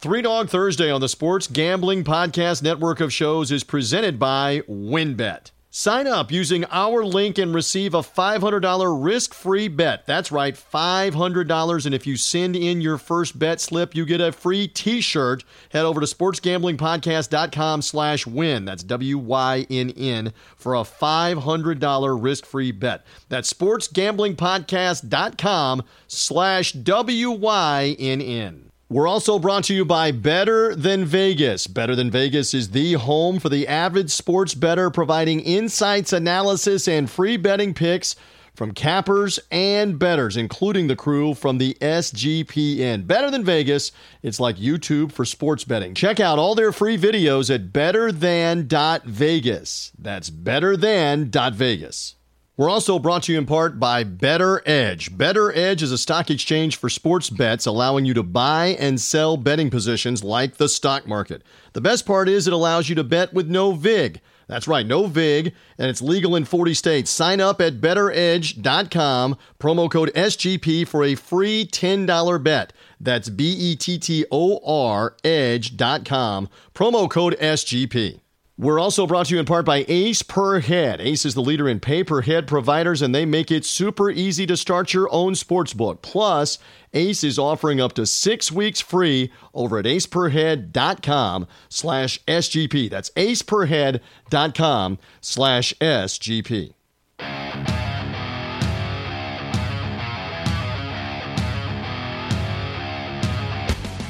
Three Dog Thursday on the Sports Gambling Podcast Network of shows is presented by WynnBET. Sign up using our link and receive a $500 risk free bet. That's right, $500. And if you send in your first bet slip, you get a free t shirt. Head over to sportsgamblingpodcast.com slash win. That's W Y N N for a $500 risk free bet. That's sportsgamblingpodcast.com slash W Y N N. We're also brought to you by Better Than Vegas. Better Than Vegas is the home for the avid sports bettor, providing insights, analysis, and free betting picks from cappers and bettors, including the crew from the SGPN. Better Than Vegas, it's like YouTube for sports betting. Check out all their free videos at betterthan.vegas. That's betterthan.vegas. We're also brought to you in part by BettorEdge. Better Edge is a stock exchange for sports bets, allowing you to buy and sell betting positions like the stock market. The best part is it allows you to bet with no VIG. That's right, no VIG, and it's legal in 40 states. Sign up at bettoredge.com, promo code SGP for a free $10 bet. That's B E T T O R edge.com, promo code SGP. We're also brought to you in part by Ace Per Head. Ace is the leader in pay per head providers, and they make it super easy to start your own sports book. Plus, Ace is offering up to six weeks free over at aceperhead.com slash SGP. That's aceperhead.com slash SGP.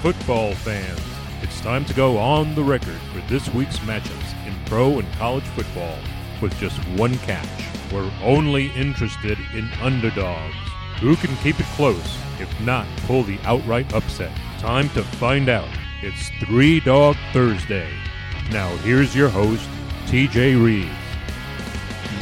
Football fans, it's time to go on the record for this week's matchups pro and college football with just one catch. We're only interested in underdogs. Who can keep it close, if not pull the outright upset? Time to find out. It's Three Dog Thursday. Now here's your host, TJ Reeves.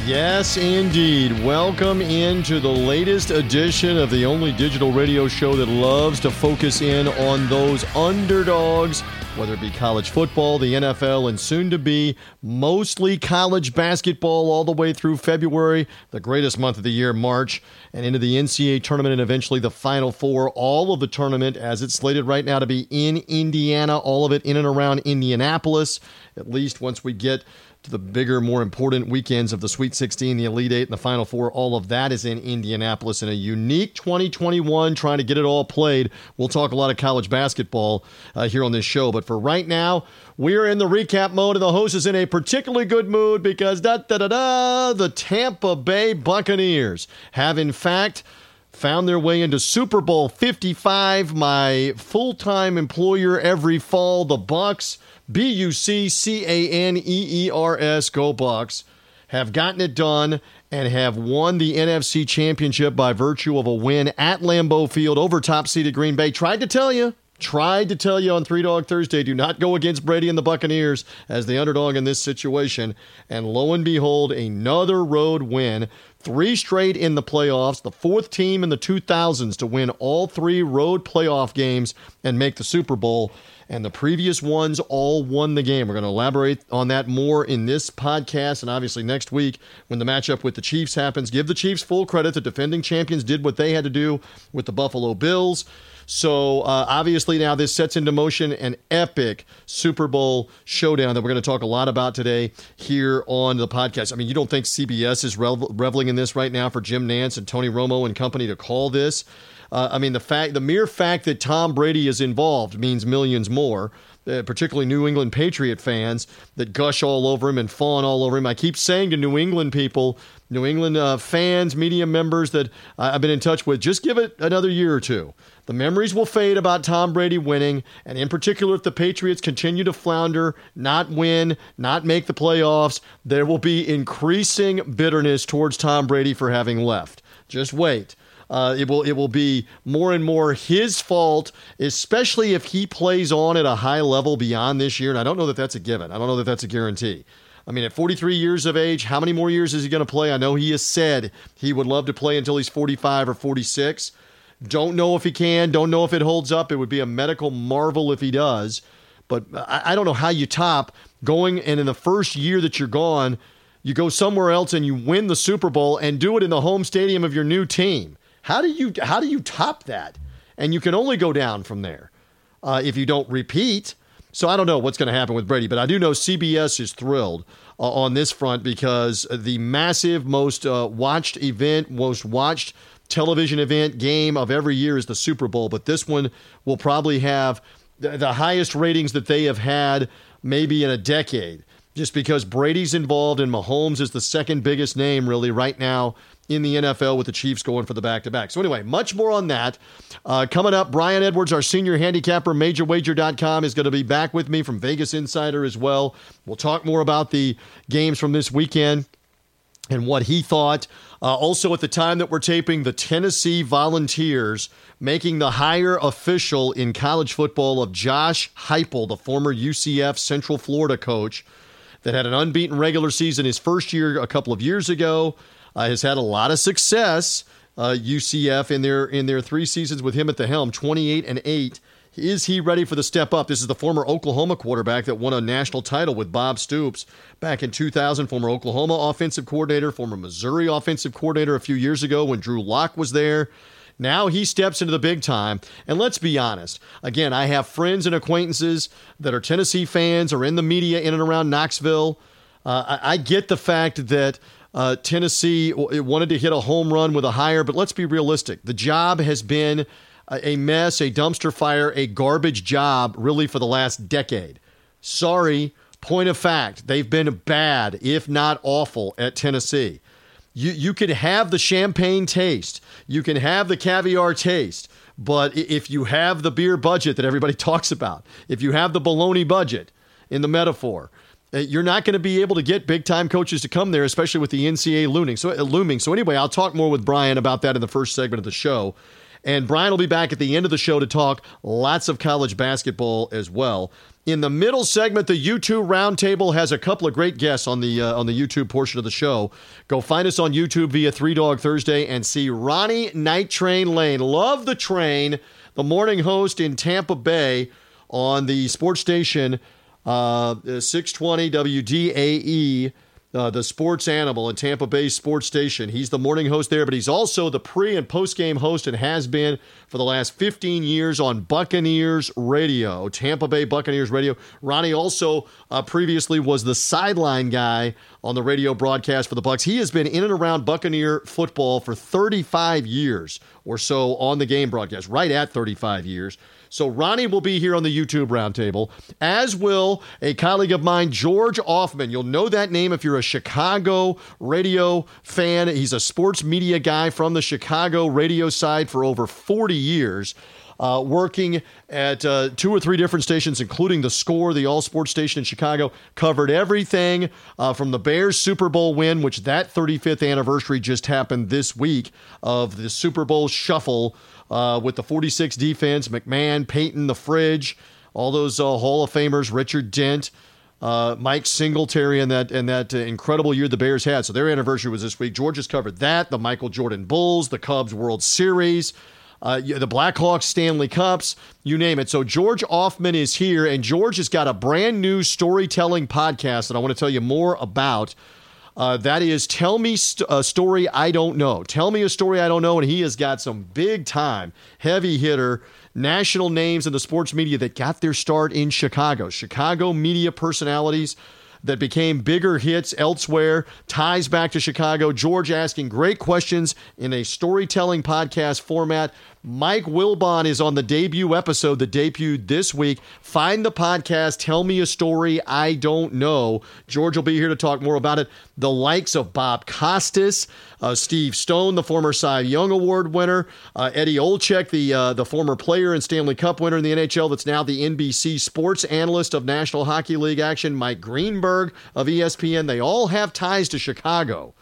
Yes, indeed. Welcome into the latest edition of the only digital radio show that loves to focus in on those underdogs, whether it be college football, the NFL, and soon to be mostly college basketball all the way through February, the greatest month of the year, March, and into the NCAA tournament and eventually the Final Four. All of the tournament as it's slated right now to be in Indiana, all of it in and around Indianapolis, at least once we get to the bigger, more important weekends of the Sweet 16, the Elite Eight, and the Final Four. All of that is in Indianapolis in a unique 2021, trying to get it all played. We'll talk a lot of college basketball uh, here on this show, but for right now, we are in the recap mode, and the host is in a particularly good mood because da da da da, the Tampa Bay Buccaneers have in fact found their way into Super Bowl 55. My full-time employer every fall, the Bucs. B U C C A N E E R S, go Bucs, have gotten it done and have won the NFC Championship by virtue of a win at Lambeau Field over top seeded Green Bay. Tried to tell you, tried to tell you on Three Dog Thursday do not go against Brady and the Buccaneers as the underdog in this situation. And lo and behold, another road win. Three straight in the playoffs, the fourth team in the 2000s to win all three road playoff games and make the Super Bowl and the previous ones all won the game. We're going to elaborate on that more in this podcast, and obviously next week when the matchup with the Chiefs happens. Give the Chiefs full credit. The defending champions did what they had to do with the Buffalo Bills. So uh, obviously now this sets into motion an epic Super Bowl showdown that we're going to talk a lot about today here on the podcast. I mean, you don't think CBS is reveling in this right now for Jim Nantz and Tony Romo and company to call this? Uh, I mean, the fact, the mere fact that Tom Brady is involved means millions more. Uh, particularly New England Patriot fans that gush all over him and fawn all over him. I keep saying to New England people, New England uh, fans, media members that I've been in touch with, just give it another year or two. The memories will fade about Tom Brady winning, and in particular, if the Patriots continue to flounder, not win, not make the playoffs, there will be increasing bitterness towards Tom Brady for having left. Just wait. Uh, it will it will be more and more his fault, especially if he plays on at a high level beyond this year. And I don't know that that's a given. I don't know that that's a guarantee. I mean, at 43 years of age, how many more years is he going to play? I know he has said he would love to play until he's 45 or 46. Don't know if he can. Don't know if it holds up. It would be a medical marvel if he does. But I don't know how you top going and in the first year that you're gone, you go somewhere else and you win the Super Bowl and do it in the home stadium of your new team. How do you how do you top that? And you can only go down from there. uh, if you don't repeat. So I don't know what's going to happen with Brady, but I do know CBS is thrilled uh, on this front because the massive, most uh, watched event, most watched television event game of every year is the Super Bowl, but this one will probably have the, the highest ratings that they have had maybe in a decade just because Brady's involved and Mahomes is the second biggest name really right now in the NFL with the Chiefs going for the back to back. So, anyway, much more on that. Uh, coming up, Brian Edwards, our senior handicapper, majorwager.com, is going to be back with me from Vegas Insider as well. We'll talk more about the games from this weekend and what he thought. Uh, also, at the time that we're taping, the Tennessee Volunteers making the hire official in college football of Josh Heupel, the former UCF Central Florida coach that had an unbeaten regular season his first year a couple of years ago uh, has had a lot of success. Uh, UCF in their in their three seasons with him at the helm, 28 and 8. Is he ready for the step up? This is the former Oklahoma quarterback that won a national title with Bob Stoops back in 2000, former Oklahoma offensive coordinator, former Missouri offensive coordinator a few years ago when Drew Lock was there. Now he steps into the big time. And let's be honest. Again, I have friends and acquaintances that are Tennessee fans or in the media in and around Knoxville. Uh, I, I get the fact that uh, Tennessee wanted to hit a home run with a hire, but let's be realistic. The job has been a mess, a dumpster fire, a garbage job really for the last decade. Sorry, point of fact, they've been bad, if not awful, at Tennessee. You, you could have the champagne taste, you can have the caviar taste, but if you have the beer budget that everybody talks about, if you have the baloney budget in the metaphor, you're not going to be able to get big time coaches to come there, especially with the NCAA looming. So, uh, looming. So, anyway, I'll talk more with Brian about that in the first segment of the show. And Brian will be back at the end of the show to talk lots of college basketball as well. In the middle segment, the YouTube roundtable has a couple of great guests on the uh, on the YouTube portion of the show. Go find us on YouTube via Three Dog Thursday and see Ronnie Night Train Lane. Love the train, the morning host in Tampa Bay on the sports station uh, 620 WDAE, uh, the sports animal in Tampa Bay Sports Station. He's the morning host there, but he's also the pre and post game host and has been for the last 15 years on Buccaneers Radio, Tampa Bay Buccaneers Radio. Ronnie also uh, previously was the sideline guy on the radio broadcast for the Bucs. He has been in and around Buccaneer football for 35 years or so on the game broadcast, right at 35 years. So Ronnie will be here on the YouTube roundtable, as will a colleague of mine, George Ofman. You'll know that name if you're a Chicago radio fan. He's a sports media guy from the Chicago radio side for over 40 years. Uh, working at uh, two or three different stations, including the Score, the all sports station in Chicago. Covered everything uh, from the Bears Super Bowl win, which that 35th anniversary just happened this week of the Super Bowl shuffle uh, with the 46 defense, McMahon, Payton, the Fridge, all those uh, Hall of Famers, Richard Dent, uh, Mike Singletary, and that and that uh, incredible year the Bears had. So their anniversary was this week. George has covered that, the Michael Jordan Bulls, the Cubs World Series. Uh, the Blackhawks Stanley Cups, you name it. So George Ofman is here, and George has got a brand new storytelling podcast that I want to tell you more about. Uh, that is Tell Me st- a Story I Don't Know. Tell Me a Story I Don't Know. And he has got some big time, heavy hitter, national names in the sports media that got their start in Chicago. Chicago media personalities that became bigger hits elsewhere, ties back to Chicago. George asking great questions in a storytelling podcast format. Mike Wilbon is on the debut episode that debuted this week. Find the podcast, Tell Me a Story I Don't Know. George will be here to talk more about it. The likes of Bob Costas, uh, Steve Stone, the former Cy Young Award winner, uh, Eddie Olczyk, the, uh, the former player and Stanley Cup winner in the NHL, that's now the NBC sports analyst of National Hockey League action, Mike Greenberg of ESPN. They all have ties to Chicago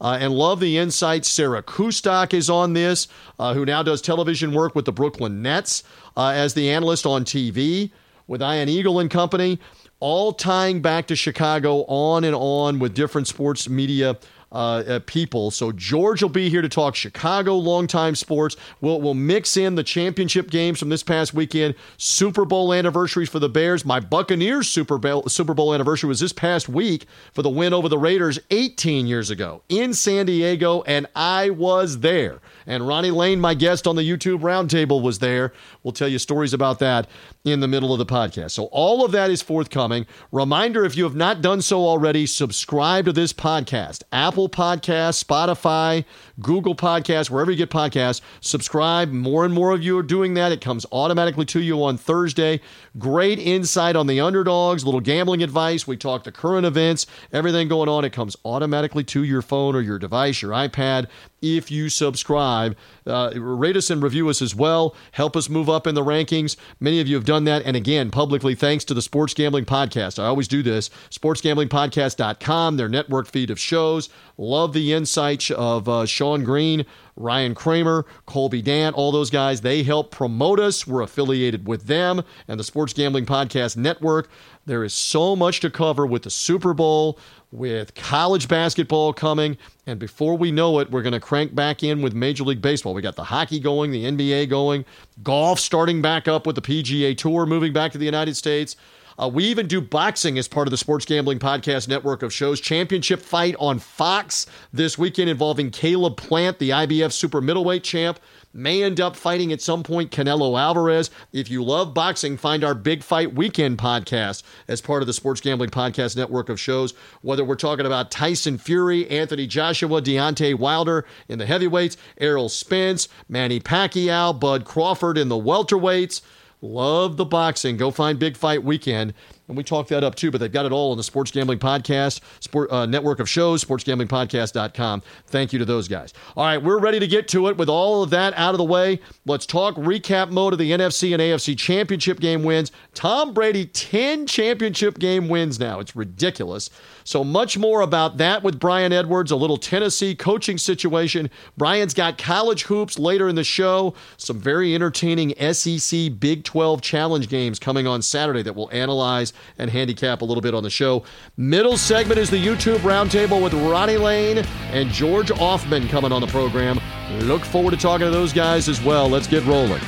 uh, and love the insights. Sarah Kustok is on this, uh, who now does television work with the Brooklyn Nets uh, as the analyst on TV with Ian Eagle and company, all tying back to Chicago on and on with different sports media uh, uh, people. So George will be here to talk Chicago longtime sports. We'll, we'll mix in the championship games from this past weekend, Super Bowl anniversaries for the Bears. My Buccaneers Super Bowl, Super Bowl anniversary was this past week for the win over the Raiders 18 years ago in San Diego, and I was there. And Ronnie Lane, my guest on the YouTube Roundtable, was there. We'll tell you stories about that in the middle of the podcast. So all of that is forthcoming. Reminder if you have not done so already, subscribe to this podcast. Apple Podcast, Spotify, Google Podcast, wherever you get podcasts, subscribe. More and more of you are doing that. It comes automatically to you on Thursday. Great insight on the underdogs, little gambling advice. We talk the current events, everything going on. It comes automatically to your phone or your device, your iPad if you subscribe. Uh, rate us and review us as well. Help us move up in the rankings. Many of you have done that. And again, publicly, thanks to the Sports Gambling Podcast. I always do this. SportsGamblingPodcast.com, their network feed of shows. Love the insights of uh, Sean Green, Ryan Kramer, Colby Dant, all those guys. They help promote us. We're affiliated with them and the Sports Gambling Podcast Network. There is so much to cover with the Super Bowl, with college basketball coming. And before we know it, we're going to crank back in with Major League Baseball. We got the hockey going, the NBA going, golf starting back up with the PGA Tour moving back to the United States. Uh, we even do boxing as part of the Sports Gambling Podcast network of shows. Championship fight on Fox this weekend involving Caleb Plant, the IBF super middleweight champ, may end up fighting at some point Canelo Alvarez. If you love boxing, find our Big Fight Weekend podcast as part of the Sports Gambling Podcast network of shows. Whether we're talking about Tyson Fury, Anthony Joshua, Deontay Wilder in the heavyweights, Errol Spence, Manny Pacquiao, Bud Crawford in the welterweights. Love the boxing. Go find Big Fight Weekend. And we talk that up too, but they've got it all on the Sports Gambling Podcast, sport, uh, network of shows, sportsgamblingpodcast.com. Thank you to those guys. All right, we're ready to get to it with all of that out of the way. Let's talk recap mode of the NFC and AFC championship game wins. Tom Brady, 10 championship game wins now. It's ridiculous. So much more about that with Brian Edwards, a little Tennessee coaching situation. Brian's got college hoops later in the show, some very entertaining SEC Big 12 challenge games coming on Saturday that we'll analyze and handicap a little bit on the show. Middle segment is the YouTube roundtable with Ronnie Lane and George Ofman coming on the program. Look forward to talking to those guys as well. Let's get rolling.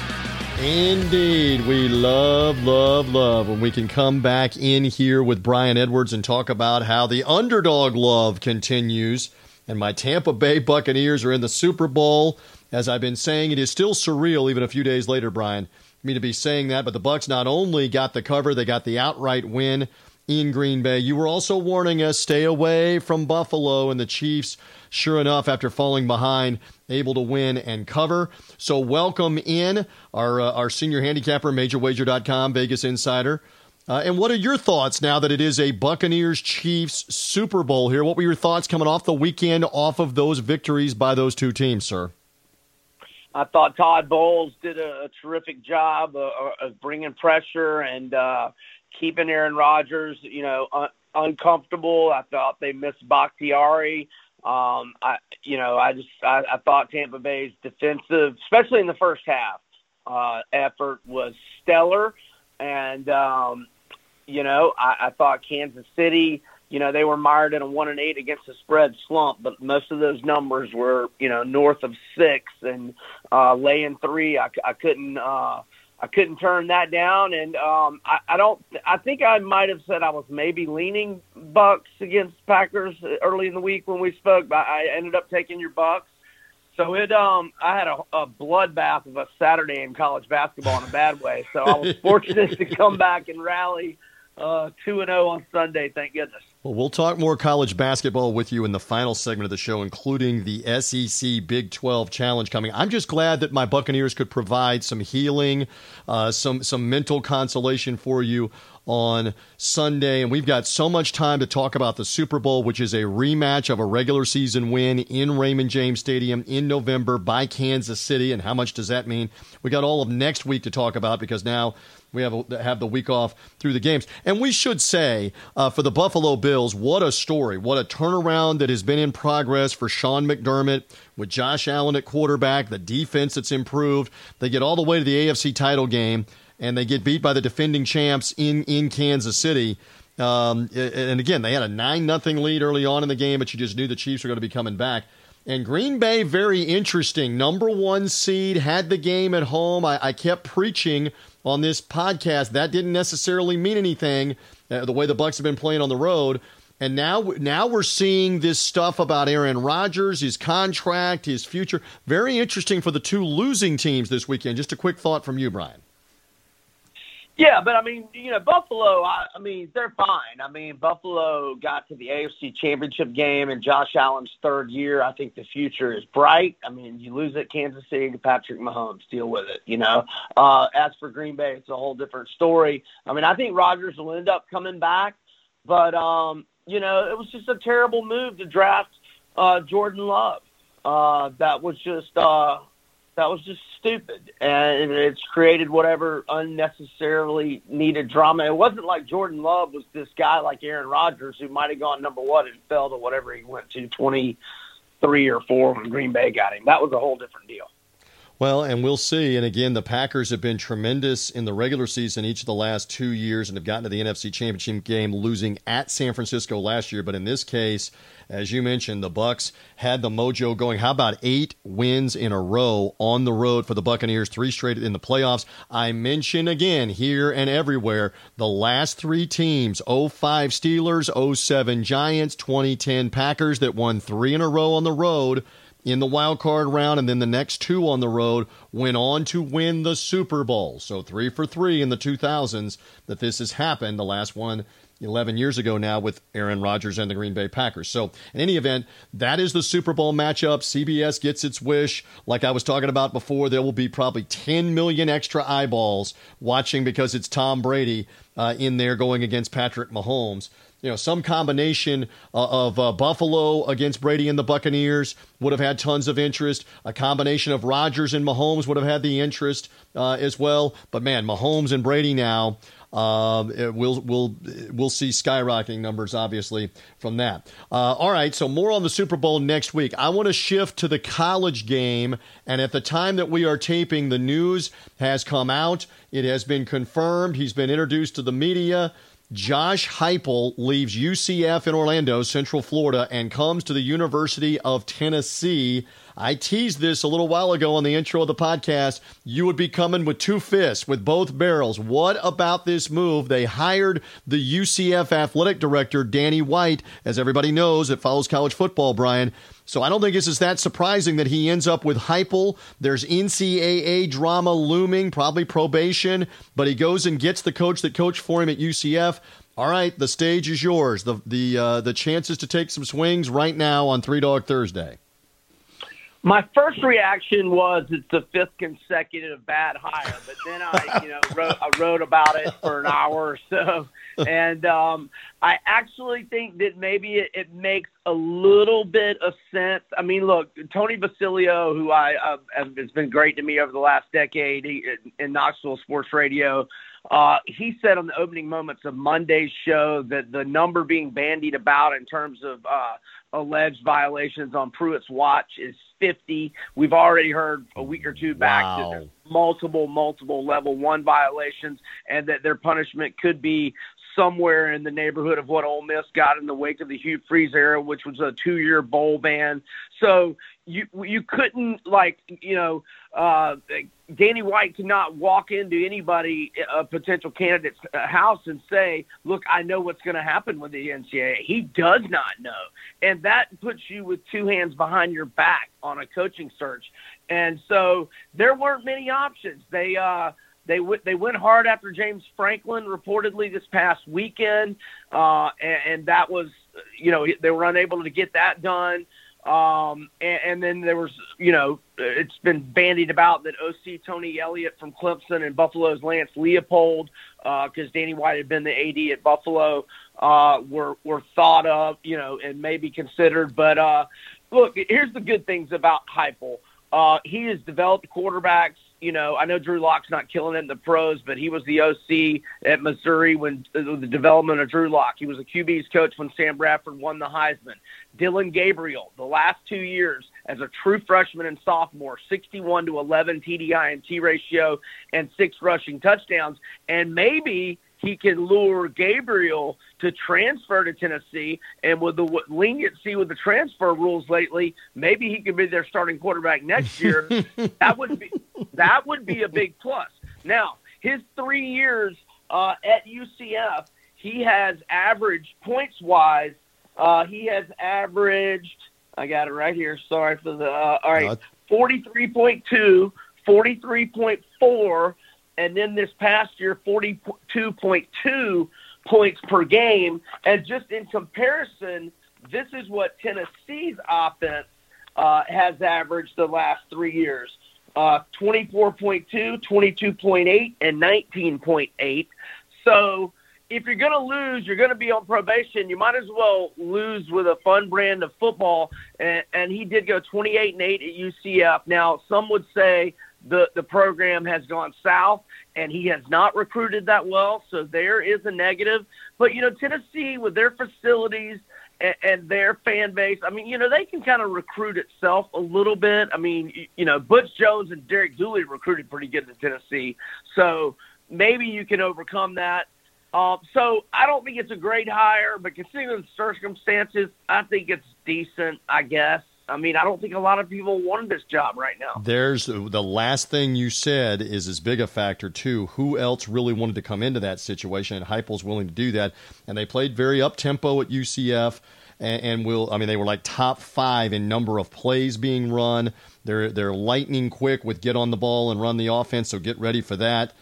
Indeed. We love, love, love when we can come back in here with Brian Edwards and talk about how the underdog love continues. And my Tampa Bay Buccaneers are in the Super Bowl. As I've been saying, it is still surreal, even a few days later, Brian, me to be saying that. But the Bucs not only got the cover, they got the outright win in Green Bay. You were also warning us stay away from Buffalo and the Chiefs. Sure enough, after falling behind, able to win and cover. So welcome in our uh, our senior handicapper, MajorWager.com, Vegas Insider. Uh, and what are your thoughts now that it is a Buccaneers Chiefs Super Bowl here? What were your thoughts coming off the weekend, off of those victories by those two teams, sir? I thought Todd Bowles did a, a terrific job of, of bringing pressure and uh, keeping Aaron Rodgers, you know, un- uncomfortable. I thought they missed Bakhtiari. Um, I, you know, I just I, I thought Tampa Bay's defensive, especially in the first half, uh, effort was stellar, and um, you know, I, I thought Kansas City, you know, they were mired in a one and eight against the spread slump, but most of those numbers were, you know, north of six and uh, laying three. I, I couldn't. Uh, I couldn't turn that down, and um, I, I don't. I think I might have said I was maybe leaning Bucs against Packers early in the week when we spoke, but I ended up taking your Bucs. So it, um, I had a, a bloodbath of a Saturday in college basketball in a bad way. So I was fortunate to come back and rally uh, two and zero on Sunday. Thank goodness. Well, we'll talk more college basketball with you in the final segment of the show, including the SEC Big 12 Challenge coming. I'm just glad that my Buccaneers could provide some healing, uh, some some mental consolation for you on Sunday. And we've got so much time to talk about the Super Bowl, which is a rematch of a regular season win in Raymond James Stadium in November by Kansas City. And how much does that mean? We got all of next week to talk about because now we have a, have the week off through the games, and we should say uh, for the Buffalo Bills, what a story, what a turnaround that has been in progress for Sean McDermott with Josh Allen at quarterback, the defense that's improved. They get all the way to the AFC title game, and they get beat by the defending champs in in Kansas City. Um, and again, they had a nine nothing lead early on in the game, but you just knew the Chiefs were going to be coming back. And Green Bay, very interesting. Number one seed, had the game at home. I, I kept preaching on this podcast that didn't necessarily mean anything. Uh, the way the Bucs have been playing on the road, and now, now we're seeing this stuff about Aaron Rodgers, his contract, his future. Very interesting for the two losing teams this weekend. Just a quick thought from you, Brian. Yeah, but I mean, you know, Buffalo. I, I mean, they're fine. I mean, Buffalo got to the AFC Championship game in Josh Allen's third year. I think the future is bright. I mean, you lose at Kansas City to Patrick Mahomes, deal with it. You know, uh, as for Green Bay, it's a whole different story. I mean, I think Rodgers will end up coming back, but um, you know, it was just a terrible move to draft uh, Jordan Love. Uh, that was just uh, that was just stupid, and it's created whatever unnecessarily needed drama. It wasn't like Jordan Love was this guy like Aaron Rodgers who might have gone number one and fell to whatever he went to twenty three or four when Green Bay got him. That was a whole different deal. Well, and we'll see. And again, the Packers have been tremendous in the regular season each of the last two years and have gotten to the NFC Championship game, losing at San Francisco last year. But in this case, as you mentioned, the Bucs had the mojo going. How about eight wins in a row on the road for the Buccaneers, three straight in the playoffs? I mention again here and everywhere the last three teams 05 Steelers, 07 Giants, 2010 Packers that won three in a row on the road in the wild card round, and then the next two on the road went on to win the Super Bowl. So three for three in the 2000s that this has happened. The last one 11 years ago now with Aaron Rodgers and the Green Bay Packers. So, in any event, that is the Super Bowl matchup. CBS gets its wish. Like I was talking about before, there will be probably 10 million extra eyeballs watching because it's Tom Brady uh, in there going against Patrick Mahomes you know, some combination uh, of uh, Buffalo against Brady and the Buccaneers would have had tons of interest. A combination of Rodgers and Mahomes would have had the interest uh, as well. But man, Mahomes and Brady now. Um, we'll we'll we'll see skyrocketing numbers obviously from that. Uh, all right, so more on the Super Bowl next week. I want to shift to the college game, and at the time that we are taping, the news has come out. It has been confirmed. He's been introduced to the media. Josh Heupel leaves UCF in Orlando, Central Florida, and comes to the University of Tennessee. I teased this a little while ago on the intro of the podcast. You would be coming with two fists, with both barrels. What about this move? They hired the UCF athletic director, Danny White, as everybody knows that follows college football, Brian. So I don't think is that surprising that he ends up with Heupel. There's NCAA drama looming, probably probation, but he goes and gets the coach that coached for him at UCF. All right, the stage is yours. The the uh, the chances to take some swings right now on Three Dog Thursday. My first reaction was it's the fifth consecutive bad hire, but then I, you know, wrote I wrote about it for an hour or so, and um, I actually think that maybe it, it makes a little bit of sense. I mean, look, Tony Basilio, who I uh, has been great to me over the last decade he, in Knoxville Sports Radio, uh, he said on the opening moments of Monday's show that the number being bandied about in terms of uh, alleged violations on Pruitt's watch is 50. We've already heard a week or two back wow. that there's multiple, multiple level one violations and that their punishment could be somewhere in the neighborhood of what Ole Miss got in the wake of the Hugh Freeze era, which was a two-year bowl ban. So you you couldn't like you know uh, Danny White cannot walk into anybody a potential candidate's house and say, "Look, I know what's going to happen with the NCAA." He does not know, and that puts you with two hands behind your back on a coaching search. And so there weren't many options. They uh, they w- they went hard after James Franklin reportedly this past weekend, uh, and, and that was you know they were unable to get that done. Um, and, and then there was, you know, it's been bandied about that OC Tony Elliott from Clemson and Buffalo's Lance Leipold, because uh, Danny White had been the AD at Buffalo, uh, were were thought of, you know, and maybe considered. But uh, look, here's the good things about Heupel. Uh, he has developed quarterbacks you know, I know Drew Lock's not killing it in the pros, but he was the OC at Missouri when uh, the development of Drew Lock. He was a QB's coach when Sam Bradford won the Heisman. Dillon Gabriel, the last two years as a true freshman and sophomore, 61 to 11 TDI and T ratio and six rushing touchdowns. And maybe he can lure Gabriel to transfer to Tennessee. And with the leniency with the transfer rules lately, maybe he could be their starting quarterback next year. that would be that would be a big plus. Now, his three years uh, at UCF, he has averaged points wise. Uh, he has averaged. I got it right here. Sorry for the. Uh, all right, forty-three point two, forty-three point four and then this past year, 42.2 points per game. And just in comparison, this is what Tennessee's offense uh, has averaged the last three years. Uh, 24.2, 22.8, and 19.8. So if you're going to lose, you're going to be on probation. You might as well lose with a fun brand of football. And, and he did go 28 and 8 at UCF. Now, some would say the the program has gone south and he has not recruited that well so there is a negative. But you know Tennessee with their facilities and, and their fan base I mean you know they can kind of recruit itself a little bit. I mean you, know Butch Jones and Derek Dooley recruited pretty good in Tennessee so maybe you can overcome that. Um, so I don't think it's a great hire, but considering the circumstances, I think it's decent, I guess. I mean, I don't think a lot of people wanted this job right now. There's the last thing you said is as big a factor too. Who else really wanted to come into that situation? And Heupel's willing to do that, and they played very up tempo at UCF. And, and will I mean they were like top five in number of plays being run. They're they're lightning quick with get on the ball and run the offense. So get ready for that.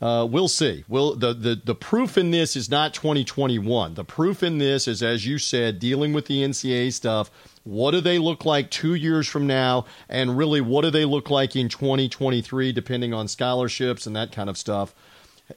Uh, we'll see. Will the, the the proof in this is not 2021. The proof in this is, as you said, dealing with the NCAA stuff what do they look like two years from now? And really, what do they look like in 2023, depending on scholarships and that kind of stuff?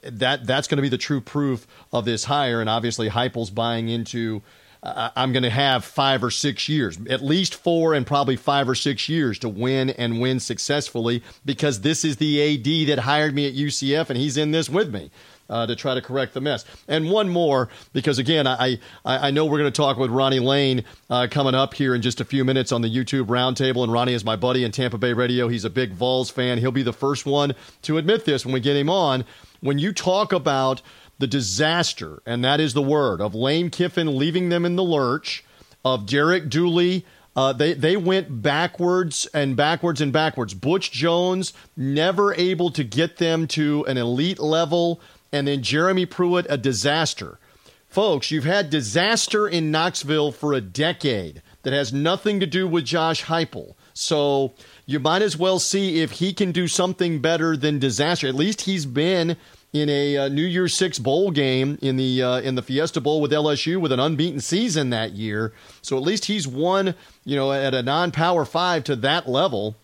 That that's going to be the true proof of this hire. And obviously, Heupel's buying into. I'm going to have five or six years, at least four, and probably five or six years to win and win successfully because this is the AD that hired me at UCF, and he's in this with me uh, to try to correct the mess. And one more, because again, I I, I know we're going to talk with Ronnie Lane uh, coming up here in just a few minutes on the YouTube roundtable. And Ronnie is my buddy in Tampa Bay radio. He's a big Vols fan. He'll be the first one to admit this when we get him on. When you talk about the disaster, and that is the word of Lane Kiffin leaving them in the lurch, of Derek Dooley. Uh, they they went backwards and backwards and backwards. Butch Jones never able to get them to an elite level and then Jeremy Pruitt, a disaster. Folks, you've had disaster in Knoxville for a decade that has nothing to do with Josh Heupel. So you might as well see if he can do something better than disaster. At least he's been in a uh, New Year's Six bowl game in the uh, in the Fiesta Bowl with LSU with an unbeaten season that year. So at least he's won, you know, at a non-power five to that level.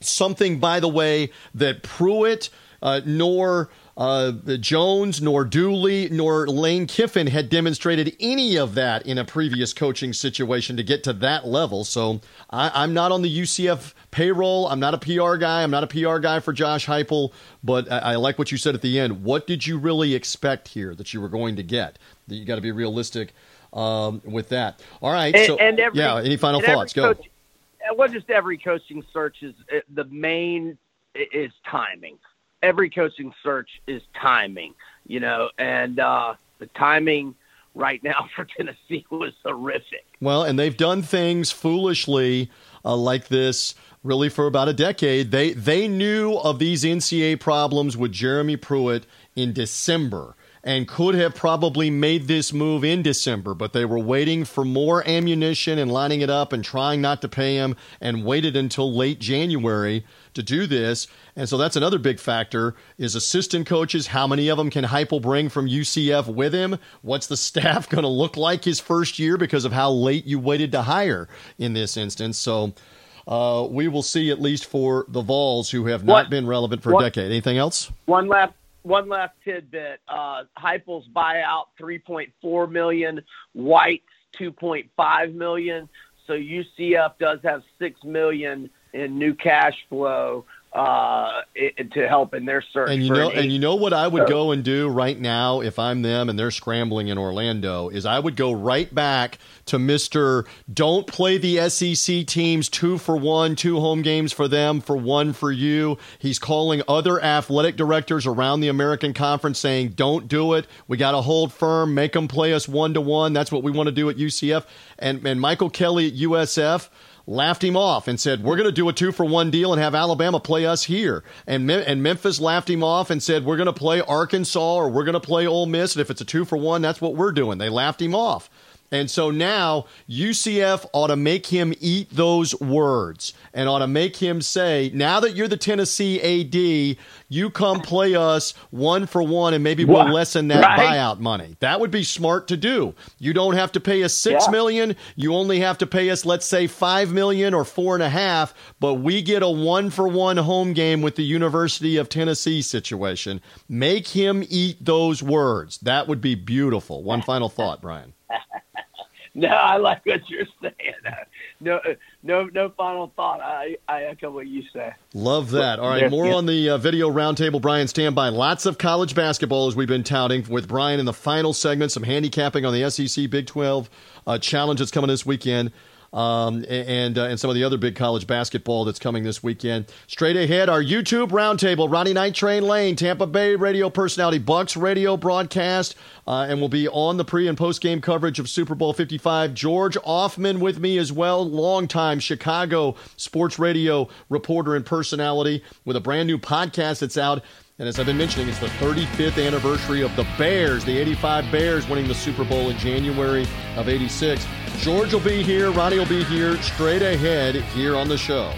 Something, by the way, that Pruitt uh, nor uh, Jones, nor Dooley, nor Lane Kiffin had demonstrated any of that in a previous coaching situation to get to that level. So I, am not on the UCF payroll. I'm not a PR guy. I'm not a PR guy for Josh Heupel. But I, I like what you said at the end. What did you really expect here that you were going to get? That you got to be realistic um, with that. All right. And, so and every, yeah. Any final thoughts? Go. Coach, well, just every coaching search is the main is timing every coaching search is timing, you know, and uh, the timing right now for Tennessee was horrific. Well, and they've done things foolishly uh, like this really for about a decade. They they knew of these NCAA problems with Jeremy Pruitt in December and could have probably made this move in December, but they were waiting for more ammunition and lining it up and trying not to pay him and waited until late January to do this. And so that's another big factor is assistant coaches. How many of them can Heupel bring from UCF with him? What's the staff going to look like his first year because of how late you waited to hire in this instance? So uh, we will see at least for the Vols who have not what, been relevant for what, a decade. Anything else? One last one last tidbit. Uh, Heupel's buyout three point four million, White's two point five million. So UCF does have six million in new cash flow uh, it, to help in their search. And you know, an and you know what I would so, go and do right now if I'm them and they're scrambling in Orlando is I would go right back to Mister. Don't play the SEC teams two for one, two home games for them, for one for you. He's calling other athletic directors around the American Conference saying, "Don't do it. We got to hold firm. Make them play us one to one. That's what we want to do at UCF." And and Michael Kelly at USF laughed him off and said, "We're going to do a two for one deal and have Alabama play us here." And and Memphis laughed him off and said, "We're going to play Arkansas or we're going to play Ole Miss, and if it's a two for one, that's what we're doing." They laughed him off. And so now UCF ought to make him eat those words and ought to make him say, now that you're the Tennessee AD, you come play us one for one and maybe we'll lessen that right. buyout money. That would be smart to do. You don't have to pay us six yeah. million. You only have to pay us, let's say, five million or four and a half, but we get a one for one home game with the University of Tennessee situation. Make him eat those words. That would be beautiful. One final thought, Brian. no, I like what you're saying. No, no, no final thought. I, I echo what you say. Love that. All right, more on the uh, video roundtable. Brian, stand by. Lots of college basketball as we've been touting with Brian in the final segment. Some handicapping on the SEC Big 12 uh, challenge that's coming this weekend um, and uh, and some of the other big college basketball that's coming this weekend. Straight ahead, our YouTube roundtable: Ronnie Night Train Lane, Tampa Bay radio personality, Bucs radio broadcast, uh, and we'll be on the pre and post game coverage of Super Bowl 55. George Ofman with me as well, longtime Chicago sports radio reporter and personality, with a brand new podcast that's out. And as I've been mentioning, it's the 35th anniversary of the Bears, the 85 Bears winning the Super Bowl in January of 86. George will be here, Ronnie will be here, straight ahead here on the show.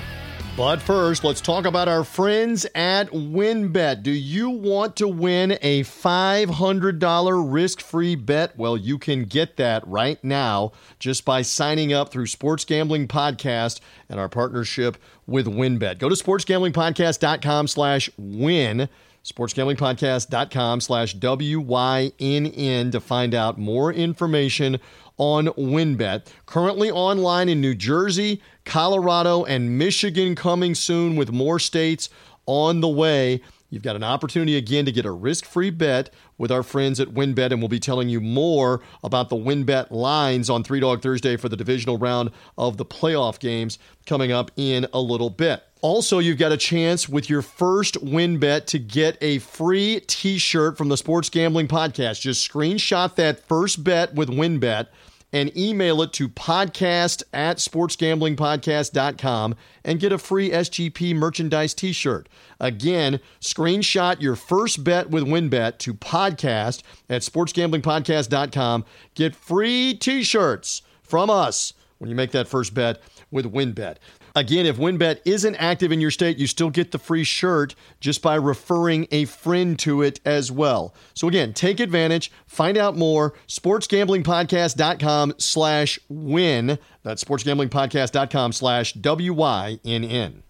But first, let's talk about our friends at WynnBET. Do you want to win a $500 risk free bet? Well, you can get that right now just by signing up through Sports Gambling Podcast and our partnership with WynnBET. Go to sportsgamblingpodcast.com slash win sportsgamblingpodcast.com slash W-Y-N-N to find out more information on WynnBET. Currently online in New Jersey, Colorado, and Michigan coming soon with more states on the way. You've got an opportunity again to get a risk free bet with our friends at WynnBET, and we'll be telling you more about the WynnBET lines on Three Dog Thursday for the divisional round of the playoff games coming up in a little bit. Also, you've got a chance with your first WynnBET to get a free t shirt from the Sports Gambling Podcast. Just screenshot that first bet with WynnBET and email it to podcast at sportsgamblingpodcast.com and get a free SGP merchandise t shirt. Again, screenshot your first bet with WynnBET to podcast at sportsgamblingpodcast.com. Get free t shirts from us when you make that first bet with WynnBET. Again, if WynnBET isn't active in your state, you still get the free shirt just by referring a friend to it as well. So again, take advantage. Find out more. SportsGamblingPodcast.com slash win. That's SportsGamblingPodcast.com slash W-Y-N-N.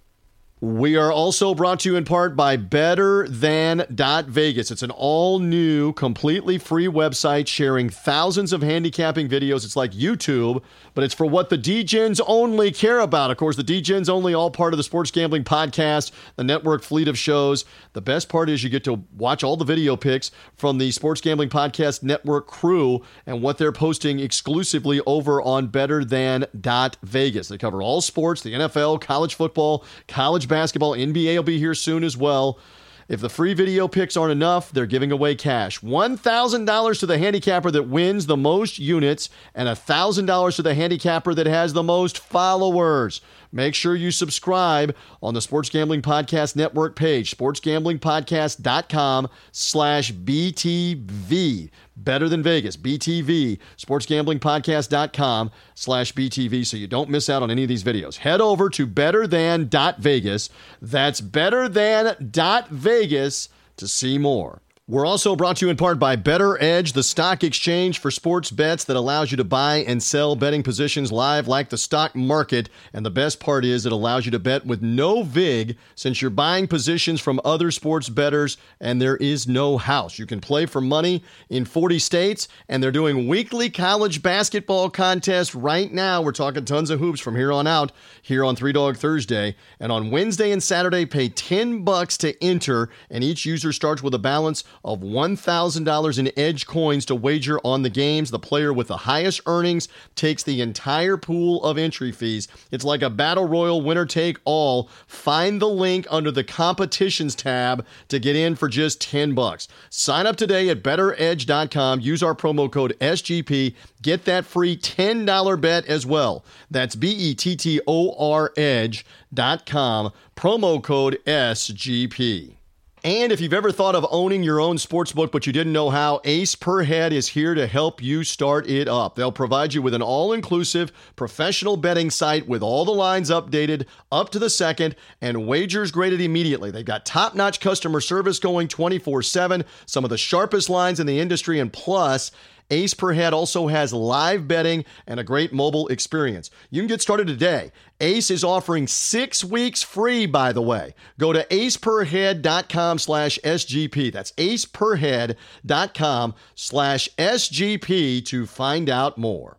We are also brought to you in part by Better Than Vegas. It's an all new, completely free website sharing thousands of handicapping videos. It's like YouTube, but it's for what the DGens only care about. Of course, the DGens only all part of the Sports Gambling Podcast, the network fleet of shows. The best part is you get to watch all the video picks from the Sports Gambling Podcast network crew and what they're posting exclusively over on Better Than Vegas. They cover all sports, the NFL, college football, college basketball. NBA will be here soon as well. If the free video picks aren't enough, they're giving away cash. $1,000 to the handicapper that wins the most units and $1,000 to the handicapper that has the most followers. Make sure you subscribe on the Sports Gambling Podcast Network page, sportsgamblingpodcast.com slash BTV. Better than Vegas, BTV, sportsgamblingpodcast.com slash BTV so you don't miss out on any of these videos. Head over to betterthan.vegas. That's betterthan.vegas to see more. We're also brought to you in part by BettorEdge, the stock exchange for sports bets that allows you to buy and sell betting positions live like the stock market. And the best part is it allows you to bet with no VIG since you're buying positions from other sports bettors and there is no house. You can play for money in 40 states and they're doing weekly college basketball contests right now. We're talking tons of hoops from here on out here on Three Dog Thursday. And on Wednesday and Saturday, pay 10 bucks to enter and each user starts with a balance of $1,000 in Edge coins to wager on the games. The player with the highest earnings takes the entire pool of entry fees. It's like a battle royal winner take all. Find the link under the competitions tab to get in for just 10 bucks. Sign up today at bettoredge.com. Use our promo code SGP. Get that free $10 bet as well. That's B E T T O R edge.com. Promo code SGP. And if you've ever thought of owning your own sports book but you didn't know how, Ace Per Head is here to help you start it up. They'll provide you with an all inclusive professional betting site with all the lines updated up to the second and wagers graded immediately. They've got top notch customer service going 24 7, some of the sharpest lines in the industry, and plus, Ace Per Head also has live betting and a great mobile experience. You can get started today. Ace is offering six weeks free, by the way. Go to aceperhead.com slash SGP. That's aceperhead.com slash SGP to find out more.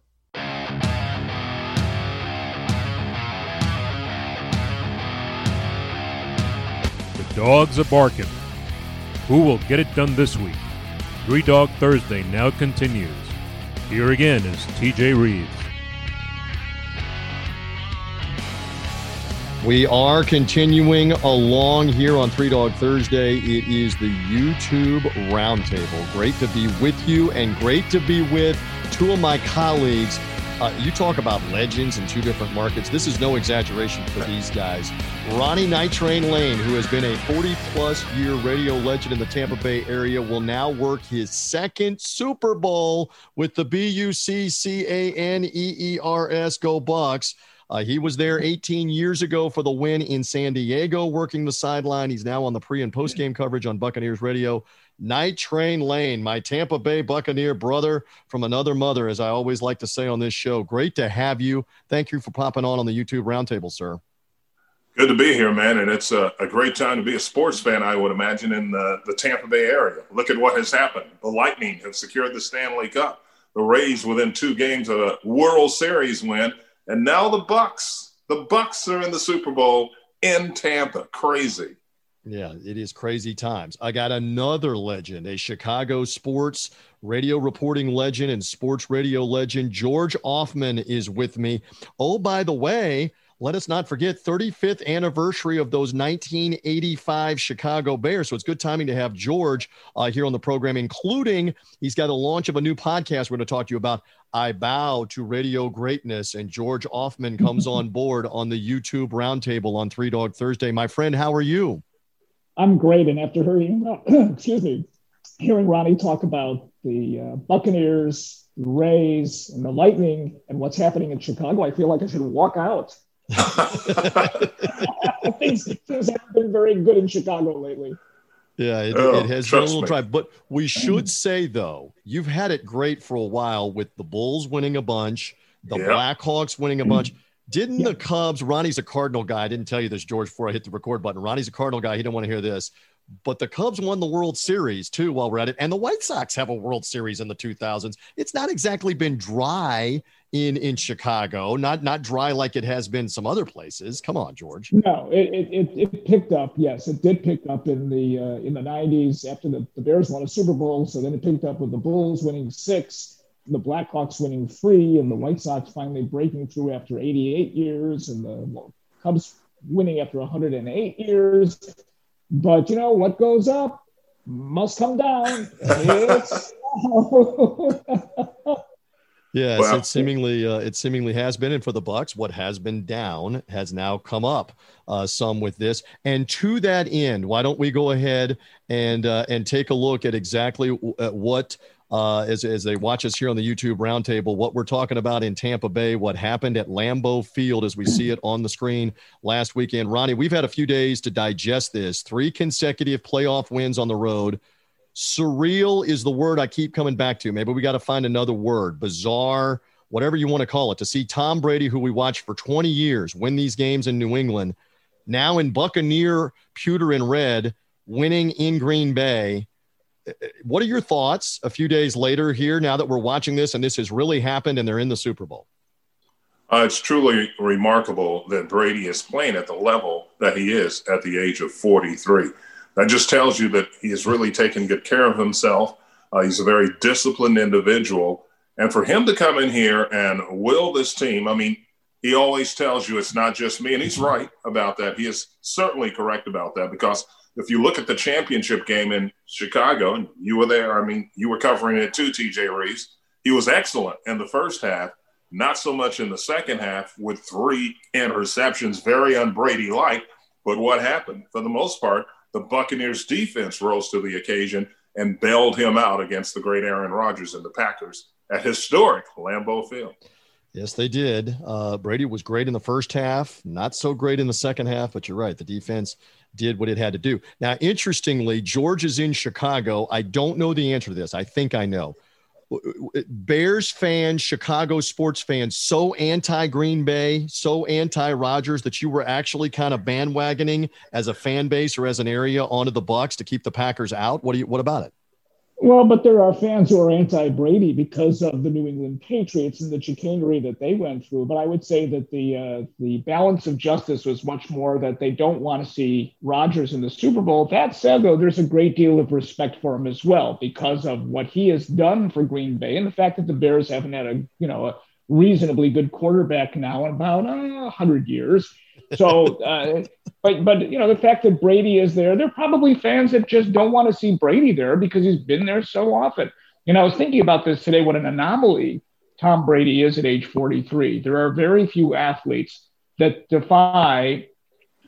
The dogs are barking. Who will get it done this week? Three Dog Thursday now continues. Here again is TJ Reeves. We are continuing along here on Three Dog Thursday. It is the YouTube Roundtable. Great to be with you and great to be with two of my colleagues uh, you talk about legends in two different markets. This is no exaggeration for these guys. Ronnie Night Train Lane, who has been a 40 plus year radio legend in the Tampa Bay area, will now work his second Super Bowl with the B U C C A N E E R S Go Bucs. Uh, he was there 18 years ago for the win in San Diego, working the sideline. He's now on the pre and post game coverage on Buccaneers Radio. Night Train Lane, my Tampa Bay Buccaneer brother from another mother, as I always like to say on this show. Great to have you. Thank you for popping on on the YouTube Roundtable, sir. Good to be here, man. And it's a, a, great time to be a sports fan, I would imagine, in the, the Tampa Bay area. Look at what has happened. The Lightning have secured the Stanley Cup. The Rays within two games of a World Series win. And now the Bucs. The Bucs are in the Super Bowl in Tampa. Crazy. Yeah, it is crazy times. I got another legend, a Chicago sports radio reporting legend and sports radio legend. George Ofman is with me. Oh, by the way, let us not forget 35th anniversary of those 1985 Chicago Bears. So it's good timing to have George uh, here on the program, including he's got a launch of a new podcast we're going to talk to you about. I bow to radio greatness, and George Ofman comes on board on the YouTube roundtable on Three Dog Thursday. My friend, how are you? I'm great. And after hearing, excuse me, hearing Ronnie talk about the uh, Buccaneers, the Rays, and the Lightning, and what's happening in Chicago, I feel like I should walk out. things, things haven't been very good in Chicago lately. Yeah, it, oh, it has been a little dry. But we should say, though, you've had it great for a while with the Bulls winning a bunch, the yep. Blackhawks winning a bunch. Didn't yeah. the Cubs, Ronnie's a Cardinal guy. I didn't tell you this, George, before I hit the record button. Ronnie's a Cardinal guy. He didn't want to hear this. But the Cubs won the World Series too while we're at it. And the White Sox have a World Series in the 2000s. It's not exactly been dry in in Chicago, not not dry like it has been some other places. Come on, George. No, it it, it picked up. Yes, it did pick up in the uh, in the 90s after the, the Bears won a Super Bowl. So then it picked up with the Bulls winning six the Blackhawks winning three, and the White Sox finally breaking through after 88 years, and the Cubs winning after 108 years. But you know what goes up must come down. Yes, well, it seemingly uh, it seemingly has been, and for the Bucs, what has been down has now come up uh, some with this. And to that end, why don't we go ahead and uh, and take a look at exactly w- at what uh, as, as they watch us here on the YouTube roundtable, what we're talking about in Tampa Bay, what happened at Lambeau Field as we see it on the screen last weekend. Ronnie, we've had a few days to digest this. Three consecutive playoff wins on the road, Surreal is the word I keep coming back to. Maybe we got to find another word. Bizarre, whatever you want to call it. To see Tom Brady, who we watched for 20 years, win these games in New England, now in Buccaneer pewter and red, winning in Green Bay. What are your thoughts a few days later here now that we're watching this and this has really happened and they're in the Super Bowl? Uh, it's truly remarkable that Brady is playing at the level that he is at the age of 43. That just tells you that he is really taking good care of himself. Uh, he's a very disciplined individual. And for him to come in here and will this team, I mean, he always tells you it's not just me. And he's right about that. He is certainly correct about that because if you look at the championship game in Chicago, and you were there, I mean, you were covering it too, TJ Reeves. He was excellent in the first half, not so much in the second half with three interceptions, very unBrady like. But what happened? For the most part, the Buccaneers defense rose to the occasion and bailed him out against the great Aaron Rodgers and the Packers at historic Lambeau Field. Yes, they did. Uh, Brady was great in the first half, not so great in the second half, but you're right. The defense did what it had to do. Now, interestingly, George is in Chicago. I don't know the answer to this. I think I know. Bears fans, Chicago sports fans, so anti Green Bay, so anti Rodgers that you were actually kind of bandwagoning as a fan base or as an area onto the Bucs to keep the Packers out. What do you? What about it? Well, but there are fans who are anti Brady because of the New England Patriots and the chicanery that they went through. But I would say that the uh, the balance of justice was much more that they don't want to see Rodgers in the Super Bowl. That said, though, there's a great deal of respect for him as well because of what he has done for Green Bay and the fact that the Bears haven't had a you know a reasonably good quarterback now in about uh, 100 years. So, uh, but but you know the fact that Brady is there, there are probably fans that just don't want to see Brady there because he's been there so often. You know, I was thinking about this today. What an anomaly Tom Brady is at age 43. There are very few athletes that defy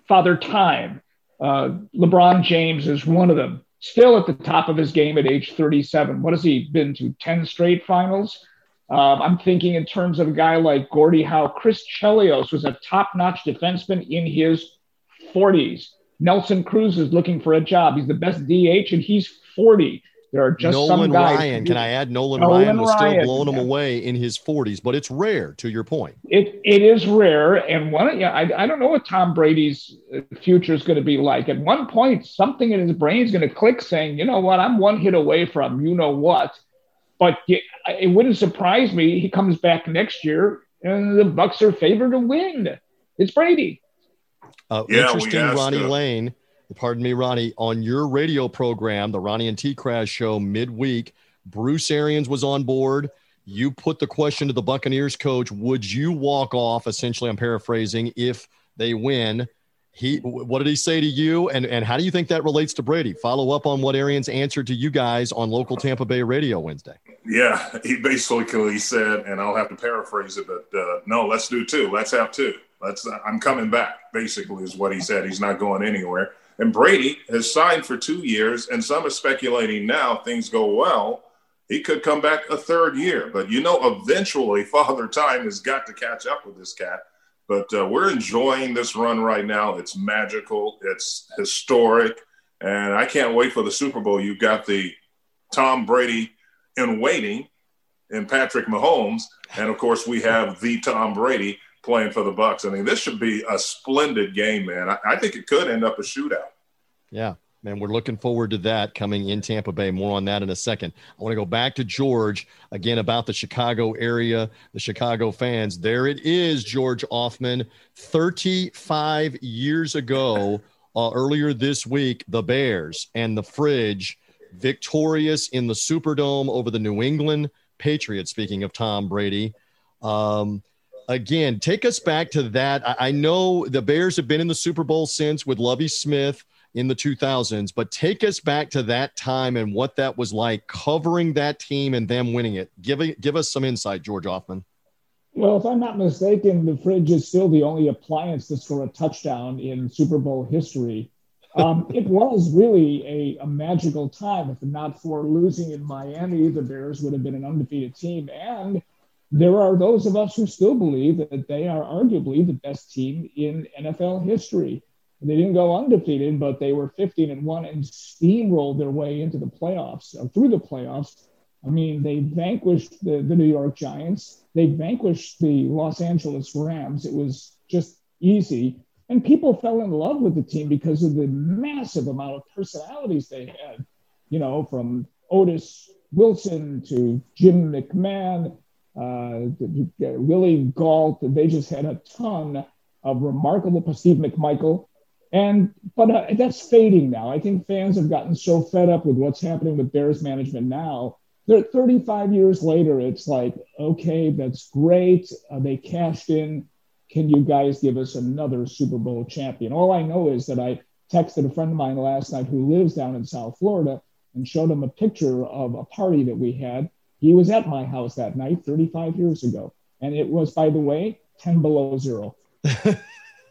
Father Time. Uh, LeBron James is one of them. Still at the top of his game at age 37. What has he been to? 10 straight finals? Um, I'm thinking in terms of a guy like Gordie Howe. Chris Chelios was a top notch defenseman in his 40s. Nelson Cruz is looking for a job. He's the best DH and he's 40. There are just Nolan some guys. Ryan, can I add Nolan, Nolan Ryan was Ryan, still blowing yeah. him away in his 40s, but it's rare. To your point, it it is rare, and one yeah, I, I don't know what Tom Brady's uh, future is going to be like. At one point, something in his brain is going to click, saying, "You know what? I'm one hit away from you know what." But it wouldn't surprise me. He comes back next year, and the Bucs are favored to win. It's Brady. Uh, yeah, interesting, Ronnie uh, Lane. Pardon me, Ronnie. On your radio program, the Ronnie and T Kras show midweek, Bruce Arians was on board. You put the question to the Buccaneers coach: Would you walk off? Essentially, I'm paraphrasing. If they win, he what did he say to you? And and how do you think that relates to brady? Follow up on what arians answered to you guys on local tampa bay radio wednesday. Yeah he basically said and i'll have to paraphrase it but uh, no let's do two. Let's have two. Let's i'm coming back basically is what he said. He's not going anywhere. And brady has signed for two years and some are speculating now things go well. He could come back a third year but you know eventually father time has got to catch up with this cat but uh, we're enjoying this run right now. It's magical, it's historic, and I can't wait for the Super Bowl. You've got the Tom Brady in waiting and Patrick Mahomes, and of course we have the Tom Brady playing for the Bucs. I mean, this should be a splendid game, man. I, I think it could end up a shootout. Yeah, and we're looking forward to that coming in Tampa Bay. More on that in a second. I want to go back to George again about the Chicago area, the Chicago fans. There it is, George Ofman. 35 years ago, uh, earlier this week, the Bears and the Fridge victorious in the Superdome over the New England Patriots. Speaking of Tom Brady. Um, again, take us back to that. I, I know the Bears have been in the Super Bowl since with Lovie Smith in the 2000s, but take us back to that time and what that was like covering that team and them winning it. Give, give us some insight, George Ofman. Well, if I'm not mistaken, the fridge is still the only appliance to score a touchdown in Super Bowl history. Um, it was really a, a, magical time. If not for losing in Miami, the Bears would have been an undefeated team. And there are those of us who still believe that they are arguably the best team in NFL history. They didn't go undefeated, but they were 15 and one and steamrolled their way into the playoffs, uh, through the playoffs. I mean, they vanquished the, the New York Giants. They vanquished the Los Angeles Rams. It was just easy. And people fell in love with the team because of the massive amount of personalities they had, you know, from Otis Wilson to Jim McMahon, uh, Willie Gault. They just had a ton of remarkable, Steve McMichael. And but uh, that's fading now. I think fans have gotten so fed up with what's happening with Bears management now. They're 35 years later. It's like, okay, that's great. Uh, they cashed in. Can you guys give us another Super Bowl champion? All I know is that I texted a friend of mine last night who lives down in South Florida and showed him a picture of a party that we had. He was at my house that night 35 years ago. And it was, by the way, 10 below zero.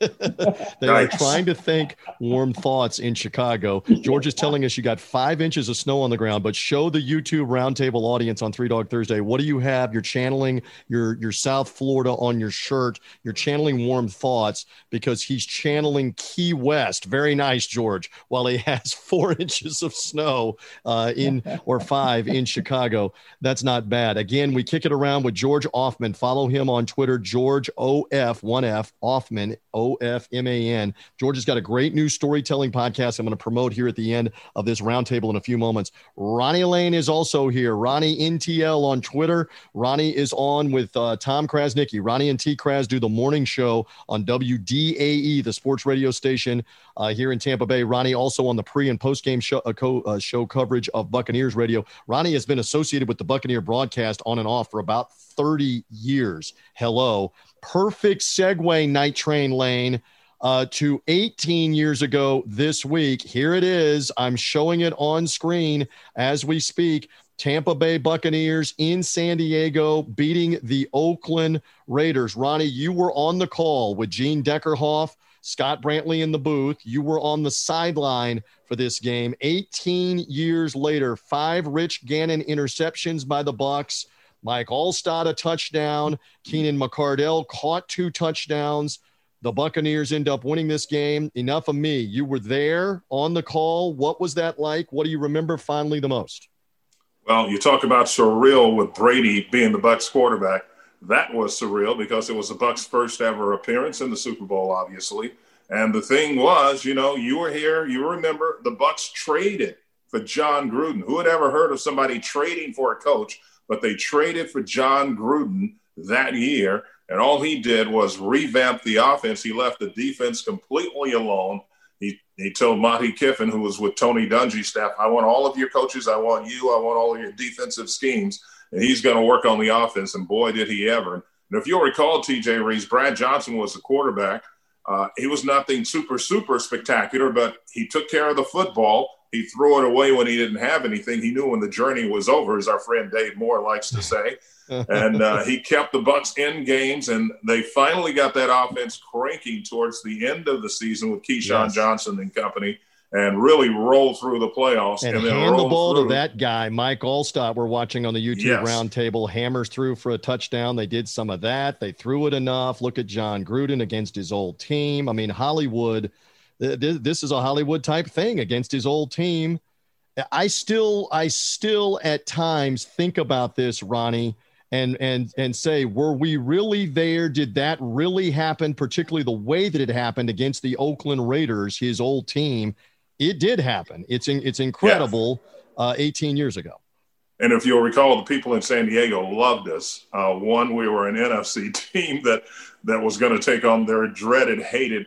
they are trying to think warm thoughts in Chicago. George is telling us you got five inches of snow on the ground, but show the YouTube roundtable audience on Three Dog Thursday. What do you have? You're channeling your your South Florida on your shirt. You're channeling warm thoughts because he's channeling Key West. Very nice, George. While he has four inches of snow uh, in or five in Chicago, that's not bad. Again, we kick it around with George Ofman. Follow him on Twitter, George O F one F Ofman O O F M A N. George has got a great new storytelling podcast I'm going to promote here at the end of this roundtable in a few moments. Ronnie Lane is also here. Ronnie NTL on Twitter. Ronnie is on with uh, Tom Krasniqi. Ronnie and T. Kras do the morning show on WDAE, the sports radio station uh, here in Tampa Bay. Ronnie also on the pre and post game show, uh, co- uh, show coverage of Buccaneers radio. Ronnie has been associated with the Buccaneer broadcast on and off for about 30 years. Hello perfect segue, Night Train Lane, uh, to 18 years ago this week. Here it is. I'm showing it on screen as we speak. Tampa Bay Buccaneers in San Diego beating the Oakland Raiders. Ronnie, you were on the call with Gene Deckerhoff, Scott Brantley in the booth. You were on the sideline for this game. 18 years later, five Rich Gannon interceptions by the Bucs Mike Alstott a touchdown. Keenan McCardell caught two touchdowns. The Buccaneers end up winning this game. Enough of me. You were there on the call. What was that like? What do you remember fondly the most? Well, you talk about surreal with Brady being the Bucs quarterback. That was surreal because it was the Bucs' first ever appearance in the Super Bowl, obviously. And the thing was, you know, you were here. You remember the Bucs traded for Jon Gruden. Who had ever heard of somebody trading for a coach? But they traded for Jon Gruden that year. And all he did was revamp the offense. He left the defense completely alone. He, he told Monte Kiffin, who was with Tony Dungy's staff, I want all of your coaches. I want you. I want all of your defensive schemes. And he's going to work on the offense. And boy, did he ever. And if you'll recall, TJ Reese, Brad Johnson was the quarterback. Uh, he was nothing super, super spectacular, but he took care of the football he threw it away when he didn't have anything. He knew when the journey was over, as our friend Dave Moore likes to say. and uh, he kept the Bucs in games, and they finally got that offense cranking towards the end of the season with Keyshawn yes. Johnson and company, and really roll through the playoffs. And, and hand the ball through. to that guy, Mike Alstott. We're watching on the YouTube yes. roundtable. Hammers through for a touchdown. They did some of that. They threw it enough. Look at Jon Gruden against his old team. I mean, Hollywood – this is a Hollywood type thing against his old team. I still, I still at times think about this, Ronnie, and and and say, were we really there? Did that really happen? Particularly the way that it happened against the Oakland Raiders, his old team. It did happen. It's in, it's incredible. Uh, 18 years ago. And if you'll recall, the people in San Diego loved us. Uh, one, we were an NFC team that that was going to take on their dreaded, hated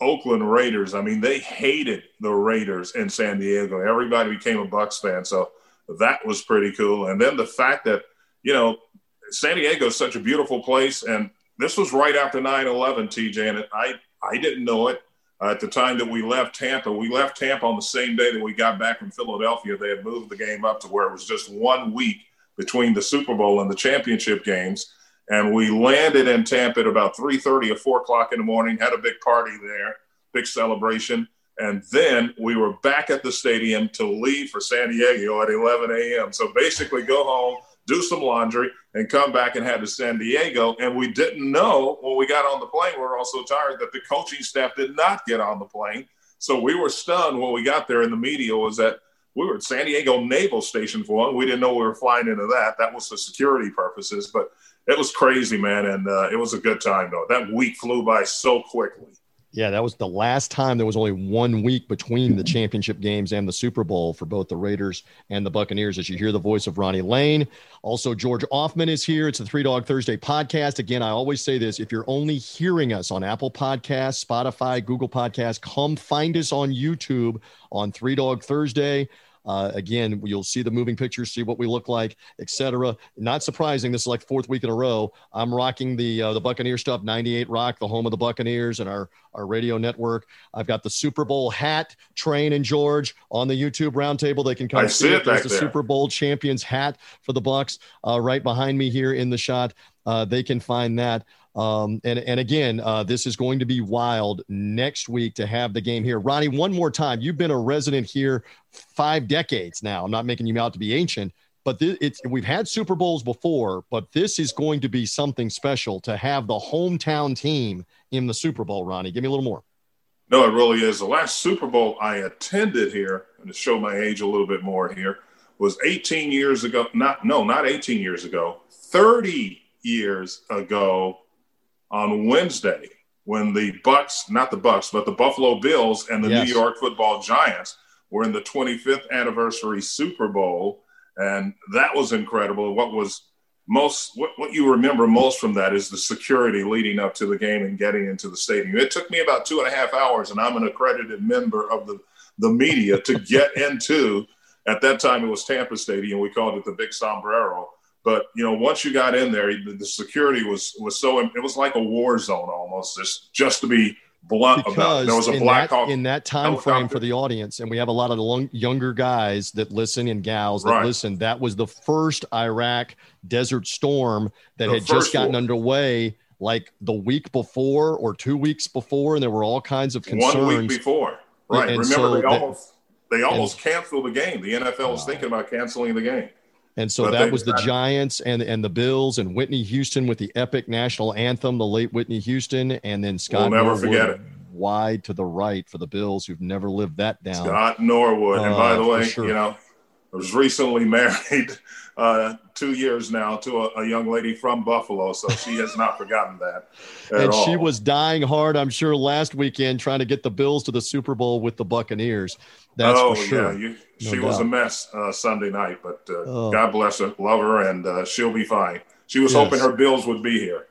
Oakland Raiders. I mean, they hated the Raiders in San Diego. Everybody became a Bucs fan, so that was pretty cool. And then the fact that you know San Diego is such a beautiful place, and this was right after 9/11, TJ, and I I didn't know it uh, at the time that we left Tampa. We left Tampa on the same day that we got back from Philadelphia. They had moved the game up to where it was just one week between the Super Bowl and the championship games and we landed in Tampa at about 3:30 or 4 o'clock in the morning. Had a big party there, big celebration, and then we were back at the stadium to leave for San Diego at 11 a.m. So basically, go home, do some laundry, and come back and head to San Diego. And we didn't know when we got on the plane, we were all so tired that the coaching staff did not get on the plane. So we were stunned when we got there, and the media was that we were at San Diego Naval Station for one. We didn't know we were flying into that. That was for security purposes, but it was crazy, man. And uh, it was a good time, though. That week flew by so quickly. Yeah, that was the last time there was only one week between the championship games and the Super Bowl for both the Raiders and the Buccaneers. As you hear the voice of Ronnie Lane, also George Ofman is here. It's the Three Dog Thursday podcast. Again, I always say this: if you're only hearing us on Apple Podcasts, Spotify, Google Podcasts, come find us on YouTube on Three Dog Thursday. Uh, again, you'll see the moving pictures, see what we look like, etc. Not surprising. This is like fourth week in a row. I'm rocking the uh, the Buccaneer stuff, 98 Rock, the home of the Buccaneers, and our our radio network. I've got the Super Bowl hat, Train and George on the YouTube roundtable. They can come I see, see it. There's the there. Super Bowl champions hat for the Bucs uh, right behind me here in the shot. Uh, they can find that. Um, and, and again, uh, this is going to be wild next week to have the game here. Ronnie, one more time. You've been a resident here five decades now. I'm not making you out to be ancient, but this, it's we've had Super Bowls before, but this is going to be something special to have the hometown team in the Super Bowl. Ronnie, give me a little more. No, it really is. The last Super Bowl I attended here, and to show my age a little bit more here, was 18 years ago. Not no, not 18 years ago. 30 years ago on Wednesday when the Bucs, not the Bucs, but the Buffalo Bills and the yes. New York Football Giants were in the 25th anniversary Super Bowl, and that was incredible. What was most what, what you remember most from that is the security leading up to the game and getting into the stadium. It took me about two and a half hours, and I'm an accredited member of the the media to get into. At that time, it was Tampa Stadium. We called it the Big Sombrero but you know, once you got in there, the, the security was was so it was like a war zone almost. Just just to be blunt because about it. there was a black that, Hawk, in that time frame for the audience, and we have a lot of long, younger guys that listen and gals that right. listen. That was the first Iraq Desert Storm that the had just gotten underway like the week before or two weeks before, and there were all kinds of concerns. One week before, right? And Remember, so they almost they almost and, canceled the game. The NFL was thinking about canceling the game. And so but that was the Giants and and the Bills and Whitney Houston with the epic national anthem, the late Whitney Houston, and then Scott. We'll never Norwood forget it. Wide to the right for the Bills, who've never lived that down. Scott Norwood, and by the uh, way, sure. you know, I was recently married uh, two years now to a, a, young lady from Buffalo, so she has not forgotten that. and all. she was dying hard, I'm sure, last weekend trying to get the Bills to the Super Bowl with the Buccaneers. That's oh, for sure. Yeah, you, no she doubt. was a mess uh, Sunday night, but uh, oh. God bless her, love her, and uh, she'll be fine. She was yes. hoping her Bills would be here.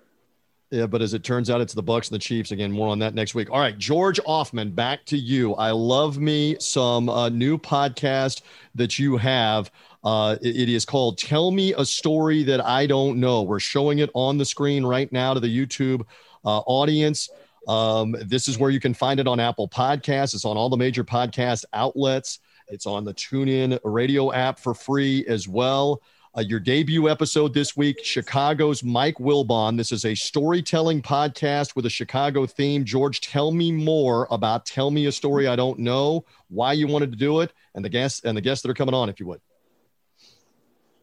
Yeah, but as it turns out, it's the Bucs and the Chiefs again. More on that next week. All right, George Ofman, back to you. I love me some uh, new podcast that you have. Uh, it, it is called "Tell Me a Story That I Don't Know." We're showing it on the screen right now to the YouTube uh, audience. Um, this is where you can find it on Apple Podcasts. It's on all the major podcast outlets. It's on the TuneIn radio app for free as well. Uh, your debut episode this week, Chicago's Mike Wilbon. This is a storytelling podcast with a Chicago theme. George, tell me more about Tell Me a Story I Don't Know, why you wanted to do it, and the guests and the guests that are coming on, if you would.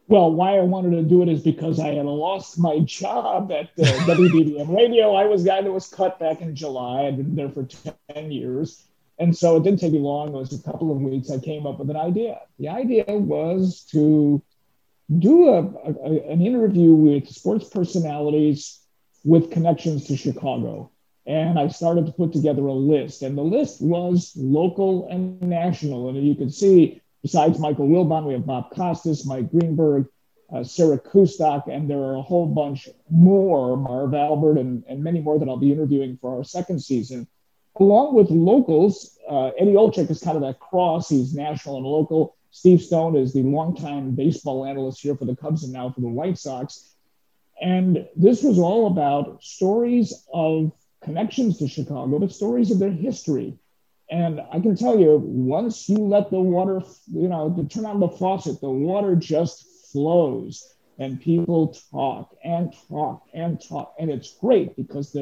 Well, why I wanted to do it is because I had lost my job at uh, WBBM Radio. I was guy that was cut back in July. I'd been there for 10 years. And so it didn't take me long. It was a couple of weeks. I came up with an idea. The idea was to do a, a, an interview with sports personalities with connections to Chicago. And I started to put together a list, and the list was local and national. And you can see, besides Michael Wilbon, we have Bob Costas, Mike Greenberg, uh, Sarah Kustok, and there are a whole bunch more, Marv Albert, and, and many more that I'll be interviewing for our second season. Along with locals, uh, Eddie Olczyk is kind of that cross. He's national and local. Steve Stone is the longtime baseball analyst here for the Cubs and now for the White Sox. And this was all about stories of connections to Chicago, but stories of their history. And I can tell you, once you let the water, you know, to turn on the faucet, the water just flows and people talk and talk and talk. And it's great because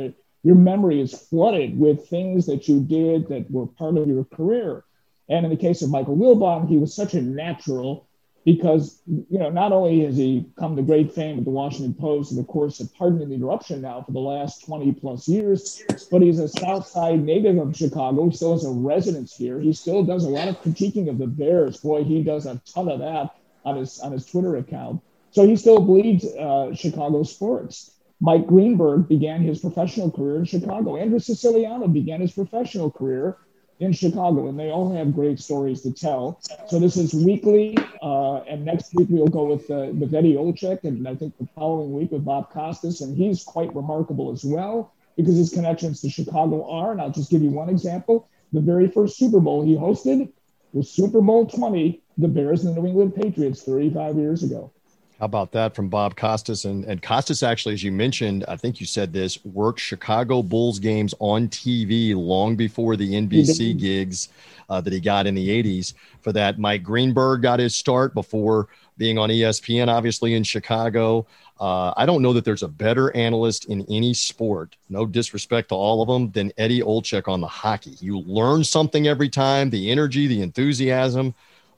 your memory is flooded with things that you did that were part of your career. And in the case of Michael Wilbon, he was such a natural because you know not only has he come to great fame at the Washington Post and of course, of pardon the interruption now for the last 20 plus years, but he's a South Side native of Chicago. He still has a residence here. He still does a lot of critiquing of the Bears. Boy, he does a ton of that on his on his Twitter account. So he still bleeds uh, Chicago sports. Mike Greenberg began his professional career in Chicago. Andrew Siciliano began his professional career in Chicago, and they all have great stories to tell. So this is weekly, uh, and next week we'll go with uh, with Eddie Olczyk, and I think the following week with Bob Costas, and he's quite remarkable as well because his connections to Chicago are. And I'll just give you one example: the very first Super Bowl he hosted was Super Bowl 20, the Bears and the New England Patriots, 35 years ago. How about that from Bob Costas? And, and Costas, actually, as you mentioned, I think you said this, worked Chicago Bulls games on TV long before the NBC gigs uh, that he got in the 80s. For that, Mike Greenberg got his start before being on ESPN, obviously in Chicago. Uh, I don't know that there's a better analyst in any sport, no disrespect to all of them, than Eddie Olczyk on the hockey. You learn something every time, the energy, the enthusiasm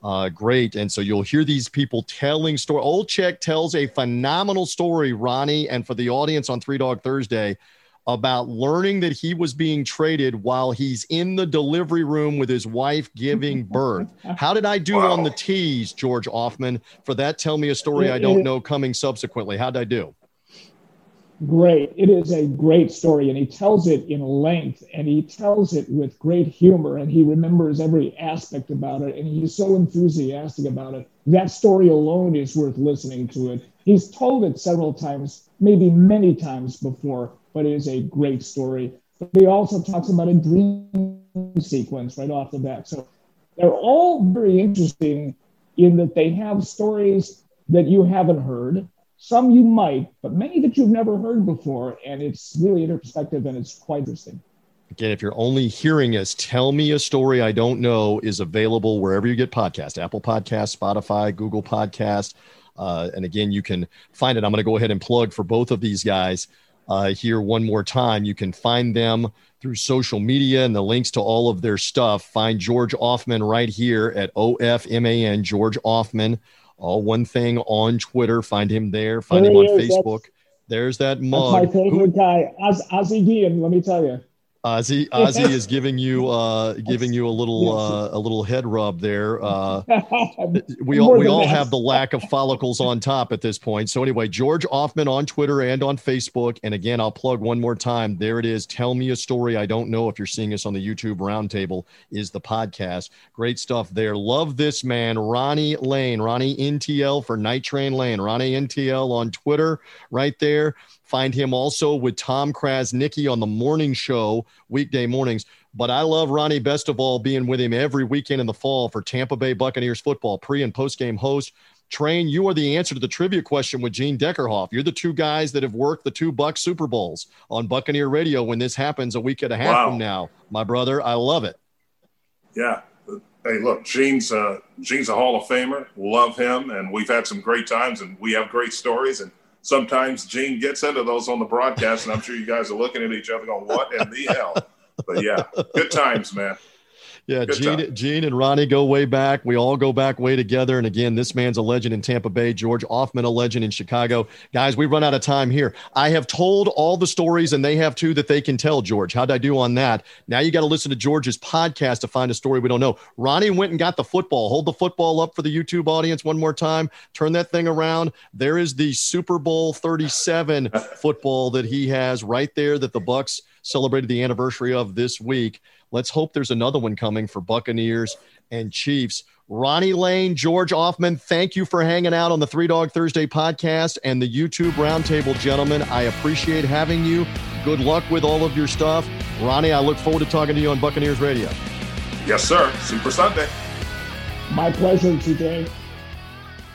uh, great. And so you'll hear these people telling story. Olczyk tells a phenomenal story, Ronnie, and for the audience on Three Dog Thursday about learning that he was being traded while he's in the delivery room with his wife giving birth. How did I do wow. on the tease, George Ofman? For that, tell me a story I don't know coming subsequently. How did I do? Great. It is a great story, and he tells it in length, and he tells it with great humor, and he remembers every aspect about it, and he's so enthusiastic about it. That story alone is worth listening to it. He's told it several times, maybe many times before, but it is a great story. But he also talks about a dream sequence right off the bat. So they're all very interesting in that they have stories that you haven't heard some you might, but many that you've never heard before. And it's really introspective and it's quite interesting. Again, if you're only hearing us, Tell Me a Story I Don't Know is available wherever you get podcasts Apple Podcast, Spotify, Google Podcast. Uh, and again, you can find it. I'm going to go ahead and plug for both of these guys uh, here one more time. You can find them through social media and the links to all of their stuff. Find George Ofman right here at OFMAN, George Ofman all one thing on Twitter. Find him there. Find there him on is. Facebook. That's, There's that mug. My favorite Who, guy, Oz, Ozzie Guillen. Let me tell you. Ozzie, Ozzie is giving you uh, giving you a little uh, a little head rub there. Uh, we all we all that. have the lack of follicles on top at this point. So anyway, George Ofman on Twitter and on Facebook. And again, I'll plug one more time. There it is. Tell me a story I don't know. If you're seeing us on the YouTube Roundtable, is the podcast. Great stuff there. Love this man, Ronnie Lane, Ronnie NTL for Night Train Lane, Ronnie NTL on Twitter, right there. Find him also with Tom Krasniqi on the morning show, weekday mornings. But I love Ronnie best of all being with him every weekend in the fall for Tampa Bay Buccaneers football, pre and post game host. Train, you are the answer to the trivia question with Gene Deckerhoff. You're the two guys that have worked the two Buck Super Bowls on Buccaneer Radio when this happens a week and a half wow. from now. My brother, I love it. Yeah. Hey, look, Gene's uh, Gene's a Hall of Famer. Love him, and we've had some great times, and we have great stories. And sometimes Gene gets into those on the broadcast, and I'm sure you guys are looking at each other going, "What in the hell?" But yeah, good times, man. Yeah, Good Gene, time. Gene and Ronnie go way back. We all go back way together. And again, this man's a legend in Tampa Bay. George Ofman, a legend in Chicago. Guys, we run out of time here. I have told all the stories, and they have too that they can tell. George, how'd I do on that? Now you got to listen to George's podcast to find a story we don't know. Ronnie went and got the football. Hold the football up for the YouTube audience one more time. Turn that thing around. There is the Super Bowl 37 football that he has right there that the Bucs celebrated the anniversary of this week. Let's hope there's another one coming for Buccaneers and Chiefs. Ronnie Lane, George Ofman, thank you for hanging out on the Three Dog Thursday podcast and the YouTube Roundtable, gentlemen. I appreciate having you. Good luck with all of your stuff. Ronnie, I look forward to talking to you on Buccaneers Radio. Yes, sir. Super Sunday. My pleasure, TJ.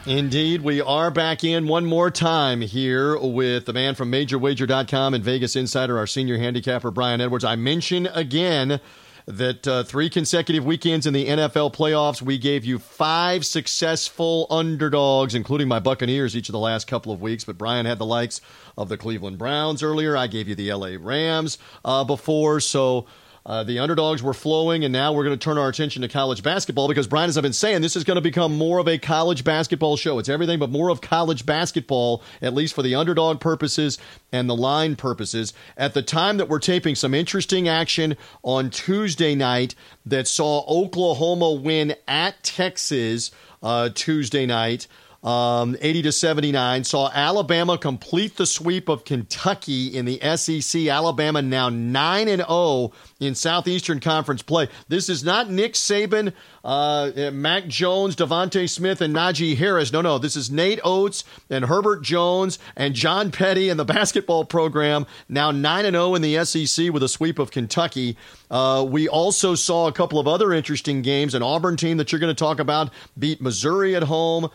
Indeed, we are back in one more time here with the man from MajorWager.com and Vegas Insider, our senior handicapper, Brian Edwards. I mention again that uh, three consecutive weekends in the NFL playoffs, we gave you five successful underdogs, including my Buccaneers each of the last couple of weeks. But Brian had the likes of the Cleveland Browns earlier. I gave you the LA Rams uh, before. So uh, the underdogs were flowing, and now we're going to turn our attention to college basketball because, Brian, as I've been saying, this is going to become more of a college basketball show. It's everything but more of college basketball, at least for the underdog purposes and the line purposes. At the time that we're taping, some interesting action on Tuesday night that saw Oklahoma win at Texas uh, Tuesday night um, 80 to 79. Saw Alabama complete the sweep of Kentucky in the SEC. Alabama now 9 and 0 in Southeastern Conference play. This is not Nick Saban, uh, Mac Jones, DeVonta Smith, and Najee Harris. No, no. This is Nate Oats and Herbert Jones and John Petty and the basketball program now 9 and 0 in the SEC with a sweep of Kentucky. Uh, we also saw a couple of other interesting games. An Auburn team that you're going to talk about beat Missouri at home.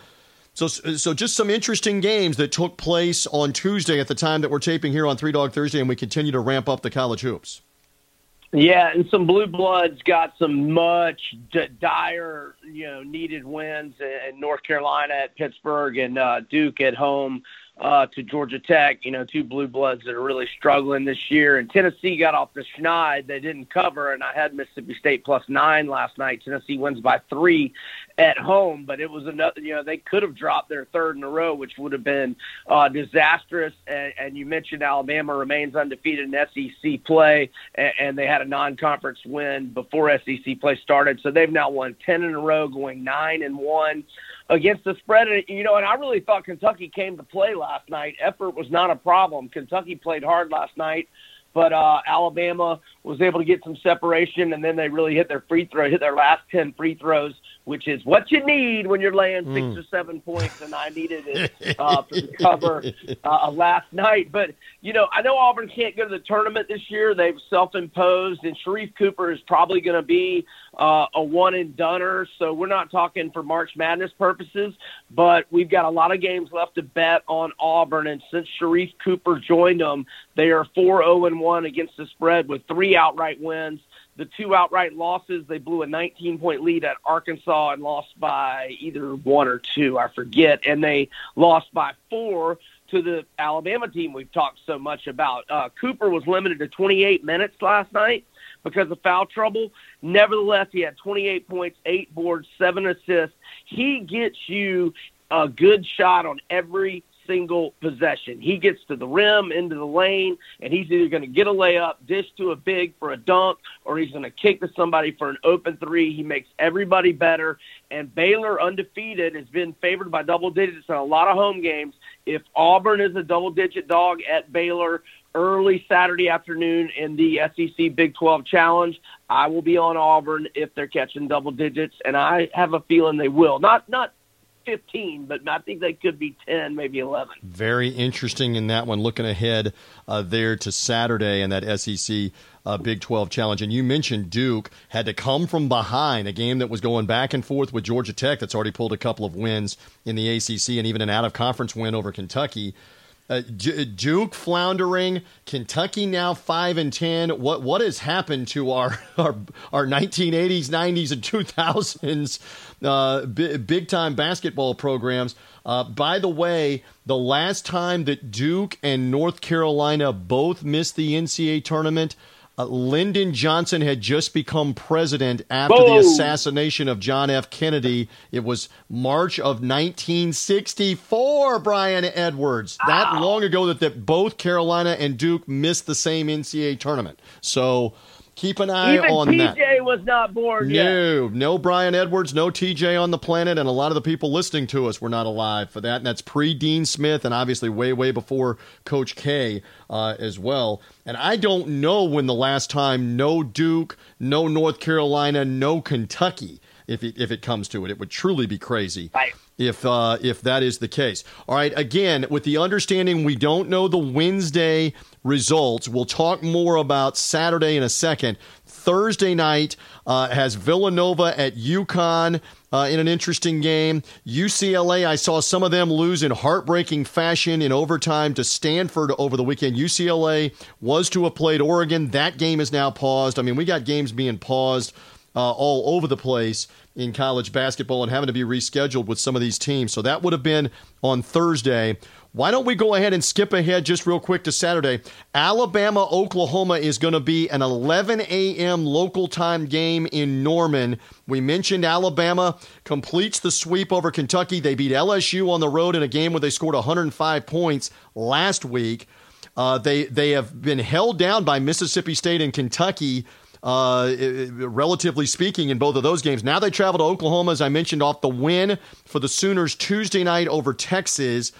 So, so just some interesting games that took place on Tuesday at the time that we're taping here on Three Dog Thursday, and we continue to ramp up the college hoops. Yeah, and some blue bloods got some much d- dire, you know, needed wins in North Carolina at Pittsburgh and uh, Duke at home uh, to Georgia Tech. You know, two blue bloods that are really struggling this year. And Tennessee got off the schneid; they didn't cover. And I had Mississippi State plus nine last night. Tennessee wins by three at home, but it was another. You know, they could have dropped their third in a row, which would have been uh, disastrous. And, and you mentioned Alabama remains undefeated in SEC play, and, and they had a non-conference win before SEC play started. So they've now won ten in a row, going nine and one against the spread. And, you know, and I really thought Kentucky came to play last night. Effort was not a problem. Kentucky played hard last night, but uh, Alabama was able to get some separation, and then they really hit their free throw, hit their last 10 free throws which is what you need when you're laying six mm. or seven points, and I needed it uh, for the cover uh, last night. But you know, I know Auburn can't go to the tournament this year; they've self-imposed, and Sharife Cooper is probably going to be uh, a one and doneer. So we're not talking for March Madness purposes, but we've got a lot of games left to bet on Auburn, and since Sharife Cooper joined them, they are four zero oh and one against the spread with three outright wins the two outright losses, they blew a 19 point lead at Arkansas and lost by either one or two, I forget. And they lost by four to the Alabama team we've talked so much about. Uh, Cooper was limited to 28 minutes last night because of foul trouble. Nevertheless, he had 28 points, eight boards, seven assists. He gets you a good shot on every single possession. He gets to the rim, into the lane, and he's either going to get a layup, dish to a big for a dunk, or he's going to kick to somebody for an open three. He makes everybody better. And Baylor, undefeated, has been favored by double digits in a lot of home games. If Auburn is a double digit dog at Baylor, early Saturday afternoon in the SEC Big 12 Challenge. I will be on Auburn if they're catching double digits, and I have a feeling they will. Not not 15, but I think they could be 10, maybe 11. Very interesting in that one, looking ahead uh, there to Saturday and that SEC uh, Big 12 challenge. And you mentioned Duke had to come from behind a game that was going back and forth with Georgia Tech that's already pulled a couple of wins in the ACC and even an out of conference win over Kentucky. Uh, Duke floundering, Kentucky now five and ten. What what has happened to our our, our 1980s, 90s, and 2000s uh, b- big time basketball programs? Uh, by the way, the last time that Duke and North Carolina both missed the NCAA tournament, uh, Lyndon Johnson had just become president after Whoa. the assassination of John F. Kennedy. It was March of 1964, Brian Edwards. That long ago that, that both Carolina and Duke missed the same NCAA tournament. So Keep an eye Even on TJ that. TJ was not born no, yet. No, Brian Edwards, no TJ on the planet, and a lot of the people listening to us were not alive for that. And that's pre Dean Smith, and obviously way, way before Coach K uh, as well. And I don't know when the last time no Duke, no North Carolina, no Kentucky, if it, if it comes to it, it would truly be crazy. Right if uh, if that is the case. All right. Again, with the understanding we don't know the Wednesday results, we'll talk more about Saturday in a second. Thursday night uh, has Villanova at UConn uh, in an interesting game. UCLA, I saw some of them lose in heartbreaking fashion in overtime to Stanford over the weekend. UCLA was to have played Oregon. That game is now paused. I mean, we got games being paused uh, all over the place in college basketball and having to be rescheduled with some of these teams. So that would have been on Thursday. Why don't we go ahead and skip ahead just real quick to Saturday? Alabama, Oklahoma is going to be an 11 a.m. local time game in Norman. We mentioned Alabama completes the sweep over Kentucky. They beat LSU on the road in a game where they scored 105 points last week. Uh, they they have been held down by Mississippi State and Kentucky. Uh, relatively speaking, in both of those games. Now they travel to Oklahoma, as I mentioned, off the win for the Sooners Tuesday night over Texas.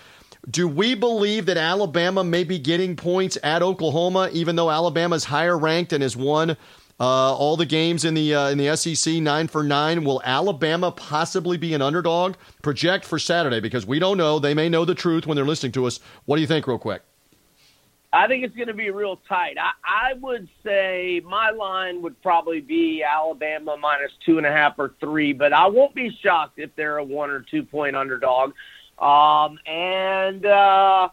Do we believe that Alabama may be getting points at Oklahoma, even though Alabama is higher ranked and has won uh, all the games in the uh, in the SEC nine for nine? Will Alabama possibly be an underdog? Project for Saturday because we don't know. They may know the truth when they're listening to us. What do you think, real quick? I think it's going to be real tight. I, I would say my line would probably be Alabama minus two and a half or three, but I won't be shocked if they're a one or two point underdog. Um, and uh,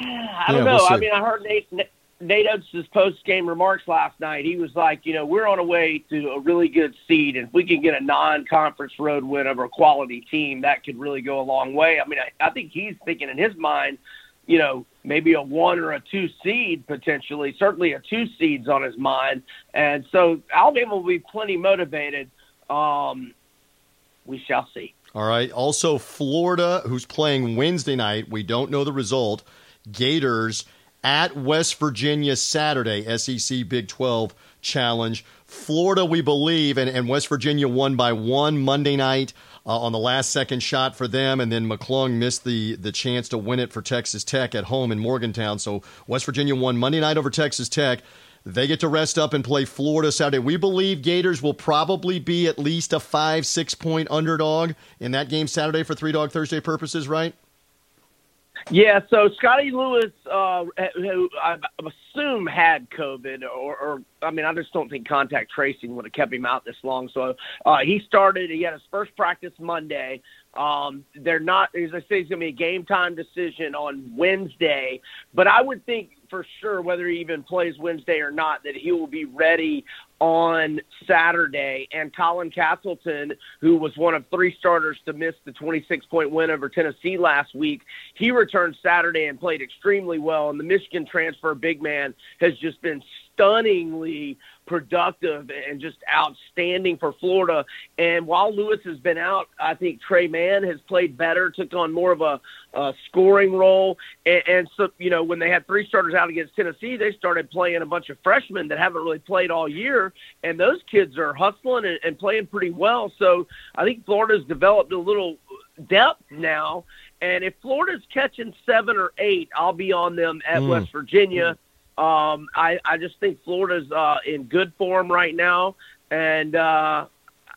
I don't Yeah, know. we'll. I mean, I heard Nate, Nate Oats' post game remarks last night. He was like, you know, we're on a way to a really good seed, and if we can get a non conference road win over a quality team, that could really go a long way. I mean, I, I think he's thinking in his mind, you know, maybe a one or a two seed potentially. Certainly a two seed's on his mind, and so Alabama will be plenty motivated. Um, we shall see. All right. Also, Florida, who's playing Wednesday night. We don't know the result. Gators at West Virginia Saturday, SEC Big 12 Challenge. Florida, we believe, and, and West Virginia won by one Monday night uh, on the last second shot for them, and then McClung missed the, the chance to win it for Texas Tech at home in Morgantown. So West Virginia won Monday night over Texas Tech. They get to rest up and play Florida Saturday. We believe Gators will probably be at least a five, six point underdog in that game Saturday for Three Dog Thursday purposes, right? Yeah, so Scottie Lewis, uh, who I assume had COVID, or, or I mean, I just don't think contact tracing would have kept him out this long. So uh, he started. He had his first practice Monday. Um, they're not, as I say, it's going to be a game time decision on Wednesday. But I would think for sure, whether he even plays Wednesday or not, that he will be ready on Saturday. And Colin Castleton, who was one of three starters to miss the 26 point win over Tennessee last week, he returned Saturday and played extremely well. And the Michigan transfer big man has just been stunningly productive and just outstanding for Florida. And while Lewis has been out, I think Tre Mann has played better, took on more of a, a scoring role. And, and so, you know, when they had three starters out against Tennessee, they started playing a bunch of freshmen that haven't really played all year. And those kids are hustling and, and playing pretty well. So I think Florida's developed a little depth now. And if Florida's catching seven or eight, I'll be on them at Mm. West Virginia. Um, I, I just think Florida's uh, in good form right now. And uh,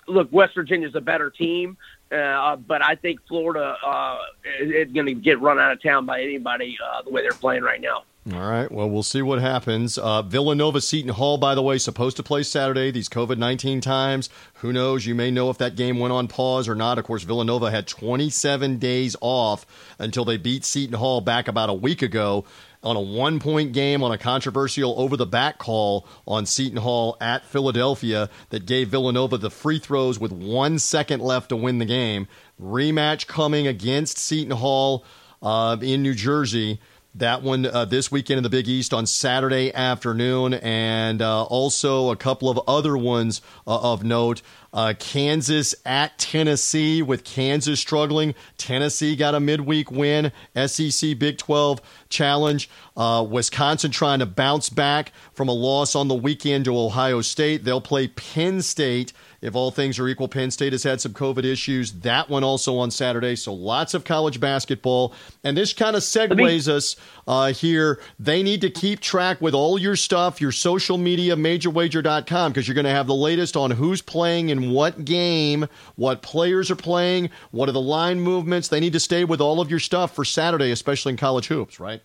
look, West Virginia's a better team, uh, but I think Florida uh, is, is going to get run out of town by anybody uh, the way they're playing right now. All right. Well, we'll see what happens. Uh, Villanova Seton Hall, by the way, supposed to play Saturday. These COVID 19 times. Who knows? You may know if that game went on pause or not. Of course, Villanova had 27 days off until they beat Seton Hall back about a week ago on a one point game on a controversial over the back call on Seton Hall at Philadelphia that gave Villanova the free throws with one second left to win the game. Rematch coming against Seton Hall uh, in New Jersey. That one uh, this weekend in the Big East on Saturday afternoon, and uh, also a couple of other ones uh, of note. Uh, Kansas at Tennessee, with Kansas struggling. Tennessee got a midweek win. SEC Big 12 challenge. Uh, Wisconsin trying to bounce back from a loss on the weekend to Ohio State. They'll play Penn State. If all things are equal, Penn State has had some COVID issues. That one also on Saturday. So lots of college basketball. And this kind of segues us uh, here. They need to keep track with all your stuff, your social media, majorwager.com, because you're going to have the latest on who's playing in what game, what players are playing, what are the line movements. They need to stay with all of your stuff for Saturday, especially in college hoops, right?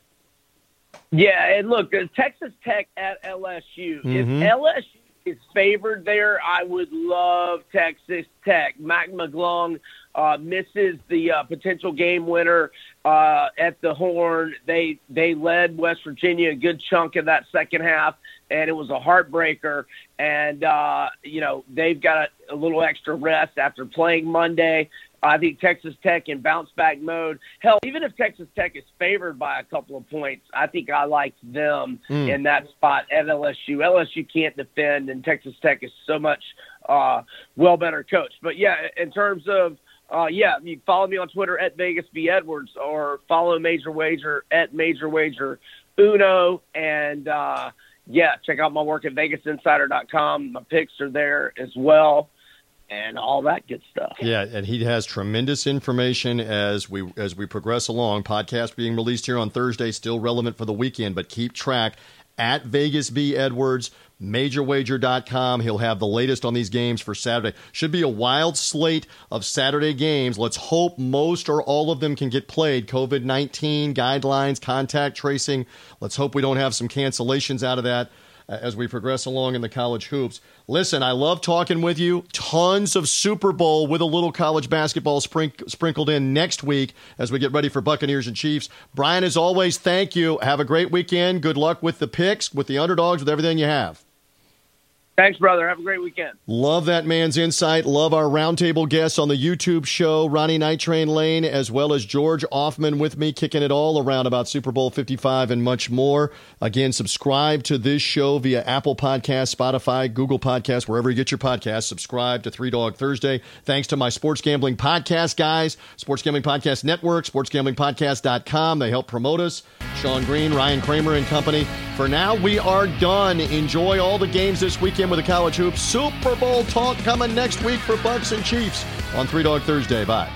Yeah, and look, uh, Texas Tech at LSU. Mhm. If LSU is favored there, I would love Texas Tech. Mac McClung uh, misses the uh, potential game winner uh, at the horn. They they led West Virginia a good chunk of that second half, and it was a heartbreaker. And uh, you know they've got a, a little extra rest after playing Monday, I think Texas Tech in bounce back mode. Hell, even if Texas Tech is favored by a couple of points, I think I like them mm. in that spot at LSU. LSU can't defend, and Texas Tech is so much uh, well better coached. But yeah, in terms of uh, yeah, you follow me on Twitter at Vegas B Edwards or follow Major Wager at Major Wager Uno. And uh, yeah, check out my work at VegasInsider.com. My picks are there as well and all that good stuff. Yeah, and he has tremendous information as we as we progress along. Podcast being released here on Thursday, still relevant for the weekend, but keep track at Vegas B Edwards majorwager.com. He'll have the latest on these games for Saturday. Should be a wild slate of Saturday games. Let's hope most or all of them can get played. COVID 19 guidelines, contact tracing. Let's hope we don't have some cancellations out of that Uh, as we progress along in the college hoops. Listen, I love talking with you. Tons of Super Bowl with a little college basketball sprink- sprinkled in next week as we get ready for Buccaneers and Chiefs. Brian, as always, thank you. Have a great weekend. Good luck with the picks, with the underdogs, with everything you have. Thanks, brother. Have a great weekend. Love that man's insight. Love our roundtable guests on the YouTube show, Ronnie Night Train Lane, as well as George Ofman with me, kicking it all around about Super Bowl 55 and much more. Again, subscribe to this show via Apple Podcast, Spotify, Google Podcast, wherever you get your podcasts. Subscribe to Three Dog Thursday. Thanks to my Sports Gambling Podcast guys, Sports Gambling Podcast Network, SportsGamblingPodcast.com. They help promote us. Sean Green, Ryan Kramer, and company. For now, we are done. Enjoy all the games this weekend with the college hoops. Super Bowl talk coming next week for Bucs and Chiefs on Three Dog Thursday. Bye.